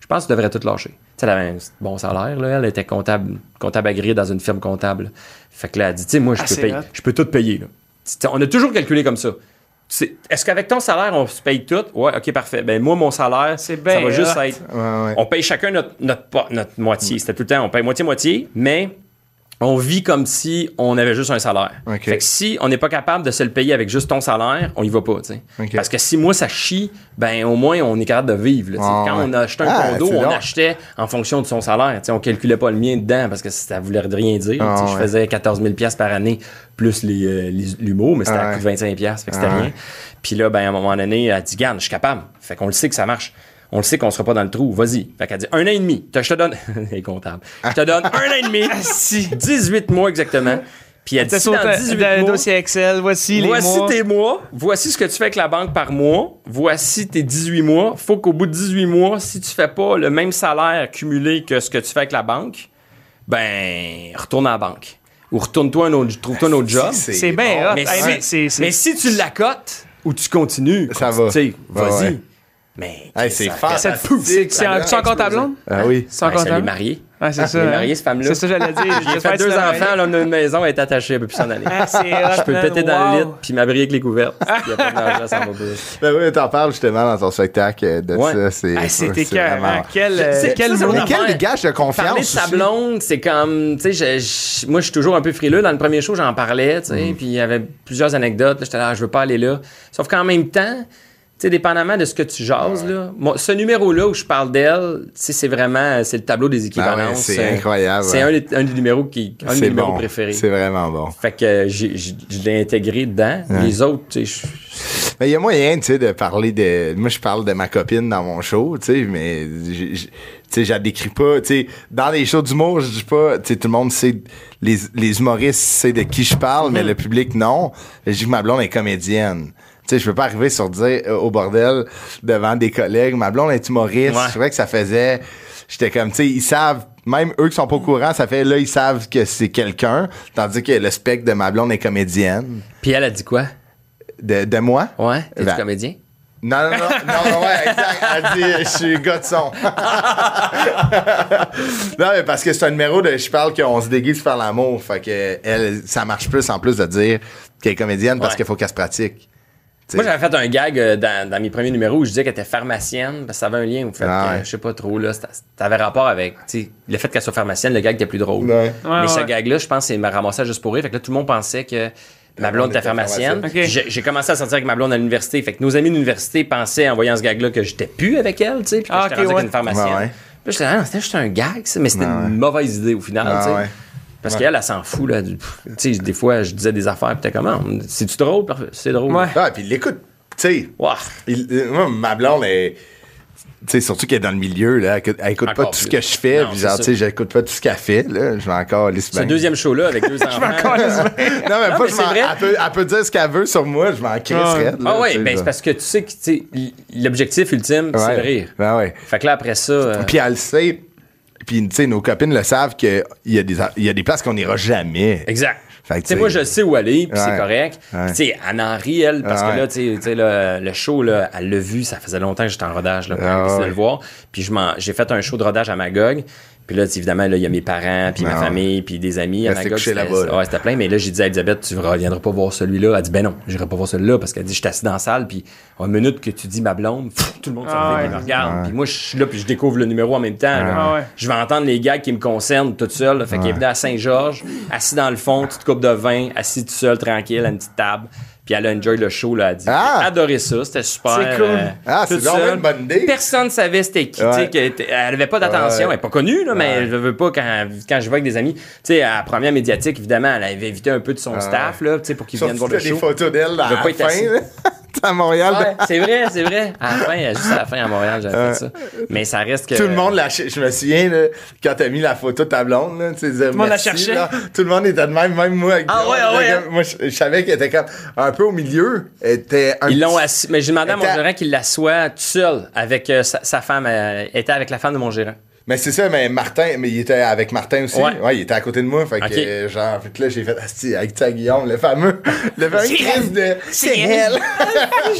je pense que tu devrais tout lâcher. Elle avait un bon salaire, là, elle était comptable, comptable agréée dans une firme comptable. Fait que là, elle a dit, tu sais, moi, je Ah, peux payer, je peux tout payer, là. On a toujours calculé comme ça. C'est- Est-ce qu'avec ton salaire, on se paye tout? Ouais, ok, parfait. Ben, moi, mon salaire, C'est ça va juste être Ouais, ouais. on paye chacun notre, notre, notre moitié. C'était tout le temps, on paye moitié-moitié, mais on vit comme si on avait juste un salaire. Fait que si on n'est pas capable de se le payer avec juste ton salaire, on y va pas, tu sais. Ok. Parce que si moi ça chie, ben au moins on est capable de vivre. là, Quand ouais. on a acheté un Ah, condo, on long. achetait en fonction de son salaire. Tu sais, on calculait pas le mien dedans parce que ça voulait rien dire. Ah, Je faisais 14 000 pièces par année plus les, euh, l'humour, mais c'était Ah, à coût de 25 pièces, fait que c'était Ah, rien. Puis là, ben à un moment donné, elle dit "Garde, je suis capable." Fait qu'on le sait que ça marche. On le sait qu'on sera pas dans le trou. Vas-y. Fait qu'elle dit un an et demi. Je te donne. [laughs] Elle est comptable. Je te donne un an et demi. [laughs] 18 mois exactement. Puis elle dit si dans sauté 18 dans le dossier Excel, voici les voici mois. tes mois, voici ce que tu fais avec la banque par mois, voici tes 18 mois. Faut qu'au bout de 18 mois, si tu fais pas le même salaire cumulé que ce que tu fais avec la banque, ben retourne à la banque. Ou retourne-toi un autre, trouve-toi un autre job. C'est bien hot. Mais, mais c'est- c'est- mais si tu l'accotes ou tu continues, Ça continue, va. tu sais, Ouais, vas-y. ouais. Mais Hey, c'est ça- fantastique. C'est encore ta blonde? Ah oui. C'est encore ta l'est blonde? marié. Ouais, c'est ça. Elle est hein. mariée, cette femme-là. C'est ça, j'allais dire. [laughs] J'ai fait que deux enfants, là, on a une maison, elle est attachée, elle peut plus s'en aller. Ah, Je peux péter dans le lit puis m'abrier avec les couvertes. Il y a pas d'argent, ça va. [laughs] Ben oui, t'en parles justement dans ton spectacle euh, de Ouais. ça. C'est Ah, C'était vraiment- Quel, C'est- euh, quel ça, Mais quel de confiance. Parler de sa blonde, c'est comme, tu sais, moi, je suis toujours un peu frileux. Dans le premier show, j'en parlais, tu sais, puis il y avait plusieurs anecdotes. J'étais là, je veux pas aller là. Sauf qu'en même temps, tu sais, dépendamment de ce que tu jases, là, ce numéro-là où je parle d'elle, c'est vraiment, c'est le tableau des Ah ouais, équivalences. c'est Euh, incroyable. C'est un, des- un des numéros qui, un de mes C'est numéros bon. préférés. C'est vraiment bon. Fait que je l'ai intégré dedans. Les autres, tu sais, Mais il y a moyen, tu sais, de parler de. Moi, je parle de ma copine dans mon show, tu sais, mais. Tu sais, je la décris pas. Tu sais, dans les shows d'humour, je dis pas. Tu sais, tout le monde sait. Les, les humoristes savent de qui je parle, mais le public, non. Je dis que ma blonde est comédienne. Tu sais, je peux pas arriver sur dire euh, au bordel devant des collègues. Ma blonde est humoriste. Ouais. C'est vrai que ça faisait. J'étais comme, tu sais, ils savent. Même eux qui sont pas au courant, ça fait là, ils savent que c'est quelqu'un. Tandis que le spectre de ma blonde est comédienne. Puis elle a dit quoi? De, de moi? Ouais, t'es Ben, comédien? Non, non, non, non, ouais, exact. Elle dit, je suis gars de son. [laughs] non, mais parce que c'est un numéro de, je parle qu'on se déguise faire l'amour. Fait que, elle, ça marche plus en plus de dire qu'elle est comédienne parce Ouais. qu'il faut qu'elle se pratique. Moi, j'avais fait un gag euh, dans, dans mes premiers numéros où je disais qu'elle était pharmacienne, parce que ça avait un lien au fait Ah que, ouais. je sais pas trop, là, ça avait rapport avec, le fait qu'elle soit pharmacienne, le gag était plus drôle. Ouais. Ouais, Mais ce gag-là, je pense, c'est ma ramassage juste pour rire. Fait que là, tout le monde pensait que ma blonde était pharmacienne. J'ai commencé à sortir avec ma blonde à l'université. Fait que nos amis d'université pensaient, en voyant ce gag-là, que j'étais plus avec elle, tu sais, puis que Ah, j'étais ok, rendu ouais. avec une pharmacienne. Ouais, ouais. Puis j'étais, ah, c'était juste un gag, ça, mais c'était Ouais, ouais. une mauvaise idée au final, Ah, tu sais. Ouais. Parce qu'elle, elle s'en fout, là. du- Tu sais, des fois, je disais des affaires, puis t'es comme, Ah, c'est-tu drôle? Parfait, C'est drôle. Ouais. Ah, puis il l'écoute. Tu sais, euh, moi, ma blonde est. Tu sais, surtout qu'elle est dans le milieu, là. Elle, écoute- elle écoute pas Encore tout ce que je fais. Non, puis genre, tu sais, j'écoute pas tout ce qu'elle fait, là. Je vais encore aller se Ce deuxième show-là, avec deux [laughs] enfants. Non, mais pas, mais je c'est m'en- vrai. Elle peut, elle peut dire ce qu'elle veut sur moi, je m'en crisserais. Ah ouais, ben c'est parce que tu sais que tu sais, l- l'objectif ultime, c'est le rire. Ben ouais. Fait que là, après ça. euh, Puis elle le sait. Puis, tu sais, nos copines le savent qu'il y, a des- il y a des places qu'on n'ira jamais. Exact. Tu sais, moi, je sais où aller, puis c'est correct. Ouais. Tu sais, Anne Henri, elle, parce Ouais. que là, tu sais- le, le show, là, elle l'a vu, ça faisait longtemps que j'étais en rodage, là, pour Ah, ouais. le voir. Puis, j'ai fait un show de rodage à Magog. Puis là, tu sais, évidemment, là, il y a mes parents, puis ma famille, puis des amis à Magog. C'était-. Ouais, c'était plein. Mais là, j'ai dit à Elisabeth, tu reviendras pas voir celui-là. Elle dit, ben non, j'irai pas voir celui-là, parce qu'elle dit, je suis assis dans la salle, puis en une minute que tu dis ma blonde, pff, tout le monde se Ah, ouais. et me regarde. Puis moi, je suis là, puis je découvre le numéro en même temps. là. Ah, ouais. Je vais entendre les gags qui me concernent tout seul. là. Fait qu'il est venu à Saint-Georges, assis dans le fond, petite coupe de vin, assis tout seul, tranquille, à une petite table. Puis elle a enjoy le show, là. Elle a dit, Ah! adoré ça, c'était super. C'est cool. Ah, c'est vraiment une bonne idée. Personne ne savait c'était qui. Ouais. tu sais, qu'elle était- Elle avait pas d'attention. Ouais. Elle est pas connue, là, mais Ouais. je veux pas, quand, quand je vais avec des amis, tu sais, à la première médiatique, évidemment, elle avait invité un peu de son staff, là, tu sais, pour qu'ils viennent voir le des show. photos d'elle à Je veux la pas être assis. fin, là. À Montréal. Ouais, c'est vrai, c'est vrai. À la fin, juste à la fin à Montréal, j'avais fait ça. Mais ça reste que. Tout le monde la Je me souviens, là, quand t'as mis la photo de ta blonde, là, tu sais, dire le monde la cherchait. là, tout le monde était de même, même moi. Avec Ah ouais, ah ouais, j'étais hein? comme- Moi, je, je savais qu'elle était comme un peu au milieu. Était un Ils l'ont assis. Mais j'ai demandé à mon Était- gérant qu'il l'assoie tout seul avec euh, sa, sa femme. euh, était avec la femme de mon gérant. Mais c'est ça, mais Martin, mais il était avec Martin aussi. Ouais. Ouais, il était à côté de moi. Fait que, euh, genre, fait que là, j'ai fait, Asti, avec ta Guillaume, le fameux, [laughs] le fameux C'est crise elle. de. C'est elle. [laughs]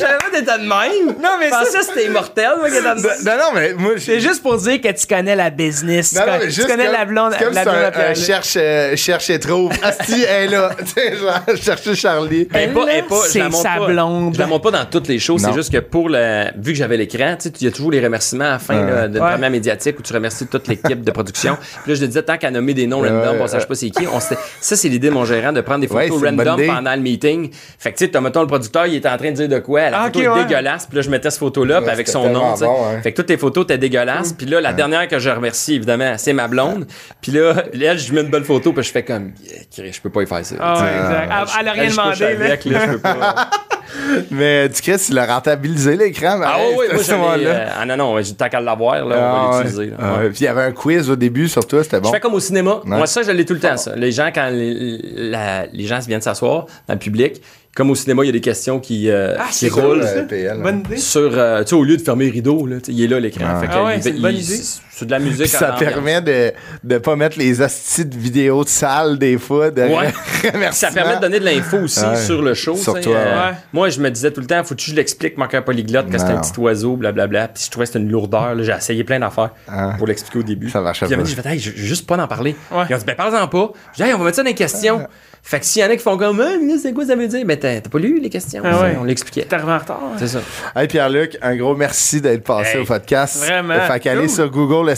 Pas d'être de même. Non, mais ça- que c'était immortel, moi, qui était de Non, non, mais moi, C'est juste pour dire que tu connais la business. Non, non, connais, mais tu connais comme- la blonde, comme la blonde un, un cherche, euh, cherche et trouve. Asti, elle est là. [laughs] Tu sais, genre, chercher Charlie. Elle est pas, elle est pas- je la C'est montre sa pas- blonde. Je la montre pas dans toutes les choses. C'est juste que pour le. Vu que j'avais l'écran, tu sais, il y a toujours les remerciements à la fin Ouais. première médiatique où tu remercies remercier toute l'équipe de production. [laughs] Puis là, je te disais, tant qu'à nommer des noms random, on sache pas c'est qui. On ça, c'est l'idée de mon gérant de prendre des photos bonne random pendant le meeting. Fait que, tu sais, t'as, mettons, le producteur, il était en train de dire de quoi. La Ah, photo ok, est ouais. dégueulasse. Puis là, je mettais cette photo-là, Ouais, avec son nom, bon. Fait que toutes les photos étaient dégueulasses. Puis là, la dernière que je remercie, évidemment, c'est ma blonde. Puis là, elle, je mets une belle photo, puis je fais comme, je peux pas y faire ça. Ah, sais. exact. Elle, elle a rien demandé, là, je peux pas. [laughs] [laughs] Mais du Chris, il a rentabilisé l'écran. Ah oui, oui, moi euh, ah non, non, j'ai tant qu'à l'avoir, là, on Ah, va ouais. l'utiliser. Ah, Ouais. ouais. Puis il y avait un quiz au début sur toi, c'était bon. Je fais comme au cinéma. Ouais. Moi, ça, je l'ai tout le temps, ça. Les gens, quand les, la- les gens viennent s'asseoir dans le public, comme au cinéma, il y a des questions qui, euh, Ah, qui c'est Sur, roulent. euh, PL, hein. Bonne idée. Sur, euh, tu sais, au lieu de fermer les rideaux, là, tu il est là l'écran. Ah. Fait que Ah ouais, il- c'est une bonne il- idée. C'est de la musique. Puis ça permet de ne pas mettre les hosties de vidéos de salle des fois. De Ouais. [laughs] Ça permet de donner de l'info aussi Ouais. sur le show. Sur toi, euh, ouais. Moi, je me disais tout le temps, faut que je l'explique, mon cœur polyglotte, que c'est un petit oiseau, blablabla. Puis je trouvais que c'était une lourdeur. là. J'ai essayé plein d'affaires Ah. pour l'expliquer au début. Ça marchait Puis pas. dit, hey, je- juste pas en parler. Ouais. Ils ont dit, ben parle-en pas. J'ai dit, hey, on va mettre ça dans les questions. Fait que s'il y en a qui font comme, ah, mais là, c'est quoi ça veut dire? Ben t'as t'as pas lu les questions? Ah ouais. On l'expliquait. T'es arrivé en retard. C'est ça. Hey Pierre-Luc, un gros merci d'être passé Hey, au podcast. vraiment, Fait qu'allez cool. sur googlesti.com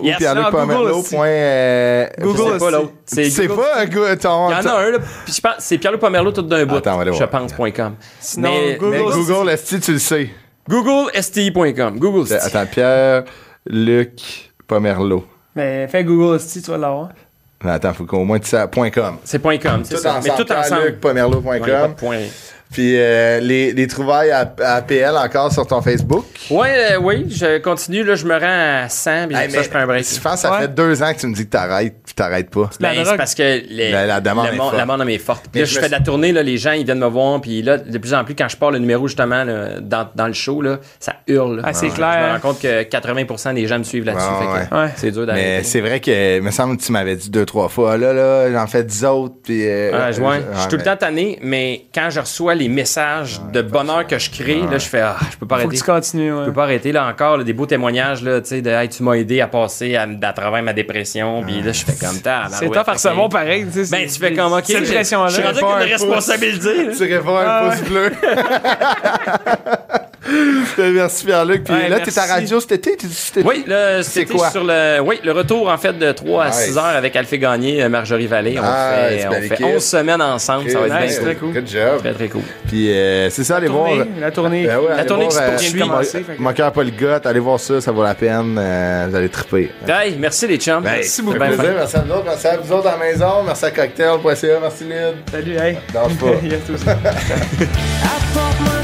ou Yes, pierre-luc non, Google aussi. euh, Google pas l'autre. C'est Google- pas un gars, ton. Il y en a un, là. Puis je pense, c'est Pierre-Luc Pomerleau tout d'un bout. Attends, je voir. pense, point .com. Sinon, mais, Google- Mais Google Esti, tu le sais. Google STI.com. Google STI. Attends, Pierre-Luc Pomerleau. Mais fais Google aussi, tu vas l'avoir. Mais Attends, faut qu'au moins tu sais, point .com. C'est point .com, c'est Tout ça. ensemble, Mais tout ensemble. Ouais, y Puis euh, les, les trouvailles à, à PL encore sur ton Facebook? Ouais, euh, oui, je continue. Là, je me rends à 100, puis Hey, ça, je prends un break. Je pense que ça Ouais. fait deux ans que tu me dis que t'arrêtes, puis t'arrêtes pas. Ben, c'est parce que les- La- la demande le est forte. la demande est forte. Puis Mais là, je je fais de la tournée, là, les gens, ils viennent me voir, puis là, de plus en plus, quand je pars le numéro, justement, là, dans, dans le show, là, ça hurle. Ah, c'est Je clair. me rends compte que 80% des gens me suivent là-dessus. Ouais. Ouais. C'est dur Mais d'arrêter. c'est vrai que, il me semble que tu m'avais dit deux, trois fois, là, là, j'en fais dix autres, puis... euh, Ouais, je, je suis tout le mais- temps tanné, mais quand je reçois les messages de bonheur que je crée, là, je fais ah, je peux pas Faut que arrêter. tu continues, ouais. Je peux pas arrêter là encore là, des beaux témoignages là, tu sais de hey, tu m'as aidé à passer à, à travers ma dépression, puis là je fais comme ça. C'est tough à recevoir pareil. tu sais, Ben tu fais comme ok. Cette je- pression-là. Je suis rendu avec un une responsabilité. là. Tu réponds un Ah, pouce bleu. [laughs] Merci Pierre-Luc. Puis Ouais, là, t'es à merci. radio cet été? t'es- t'es- Oui, le, C'est c'était quoi? sur le, oui, le retour en fait de 3 à Nice. 6 heures avec Alphée Gagné, euh, Marjorie Vallée. On Ah, c'est fait, on fait équipe. 11 semaines ensemble, ça va être Nice, bien très cool. Good job. Très très cool. Puis euh, c'est ça, allez voir. Tournée, la tournée. Ben ouais, La allez tournée voir, qui se euh, poursuit. mon- commencer, fait que- Mon cœur polygote, allez voir ça, ça vaut la peine. euh, vous allez triper. Hey, merci les chums. Hey, Merci beaucoup. Ben, plaisir. Merci à vous autres. Merci à vous autres à la maison. Merci à Cocktail.ca. Merci Lyd. Salut, hey. Lâche pas. [laughs] [laughs]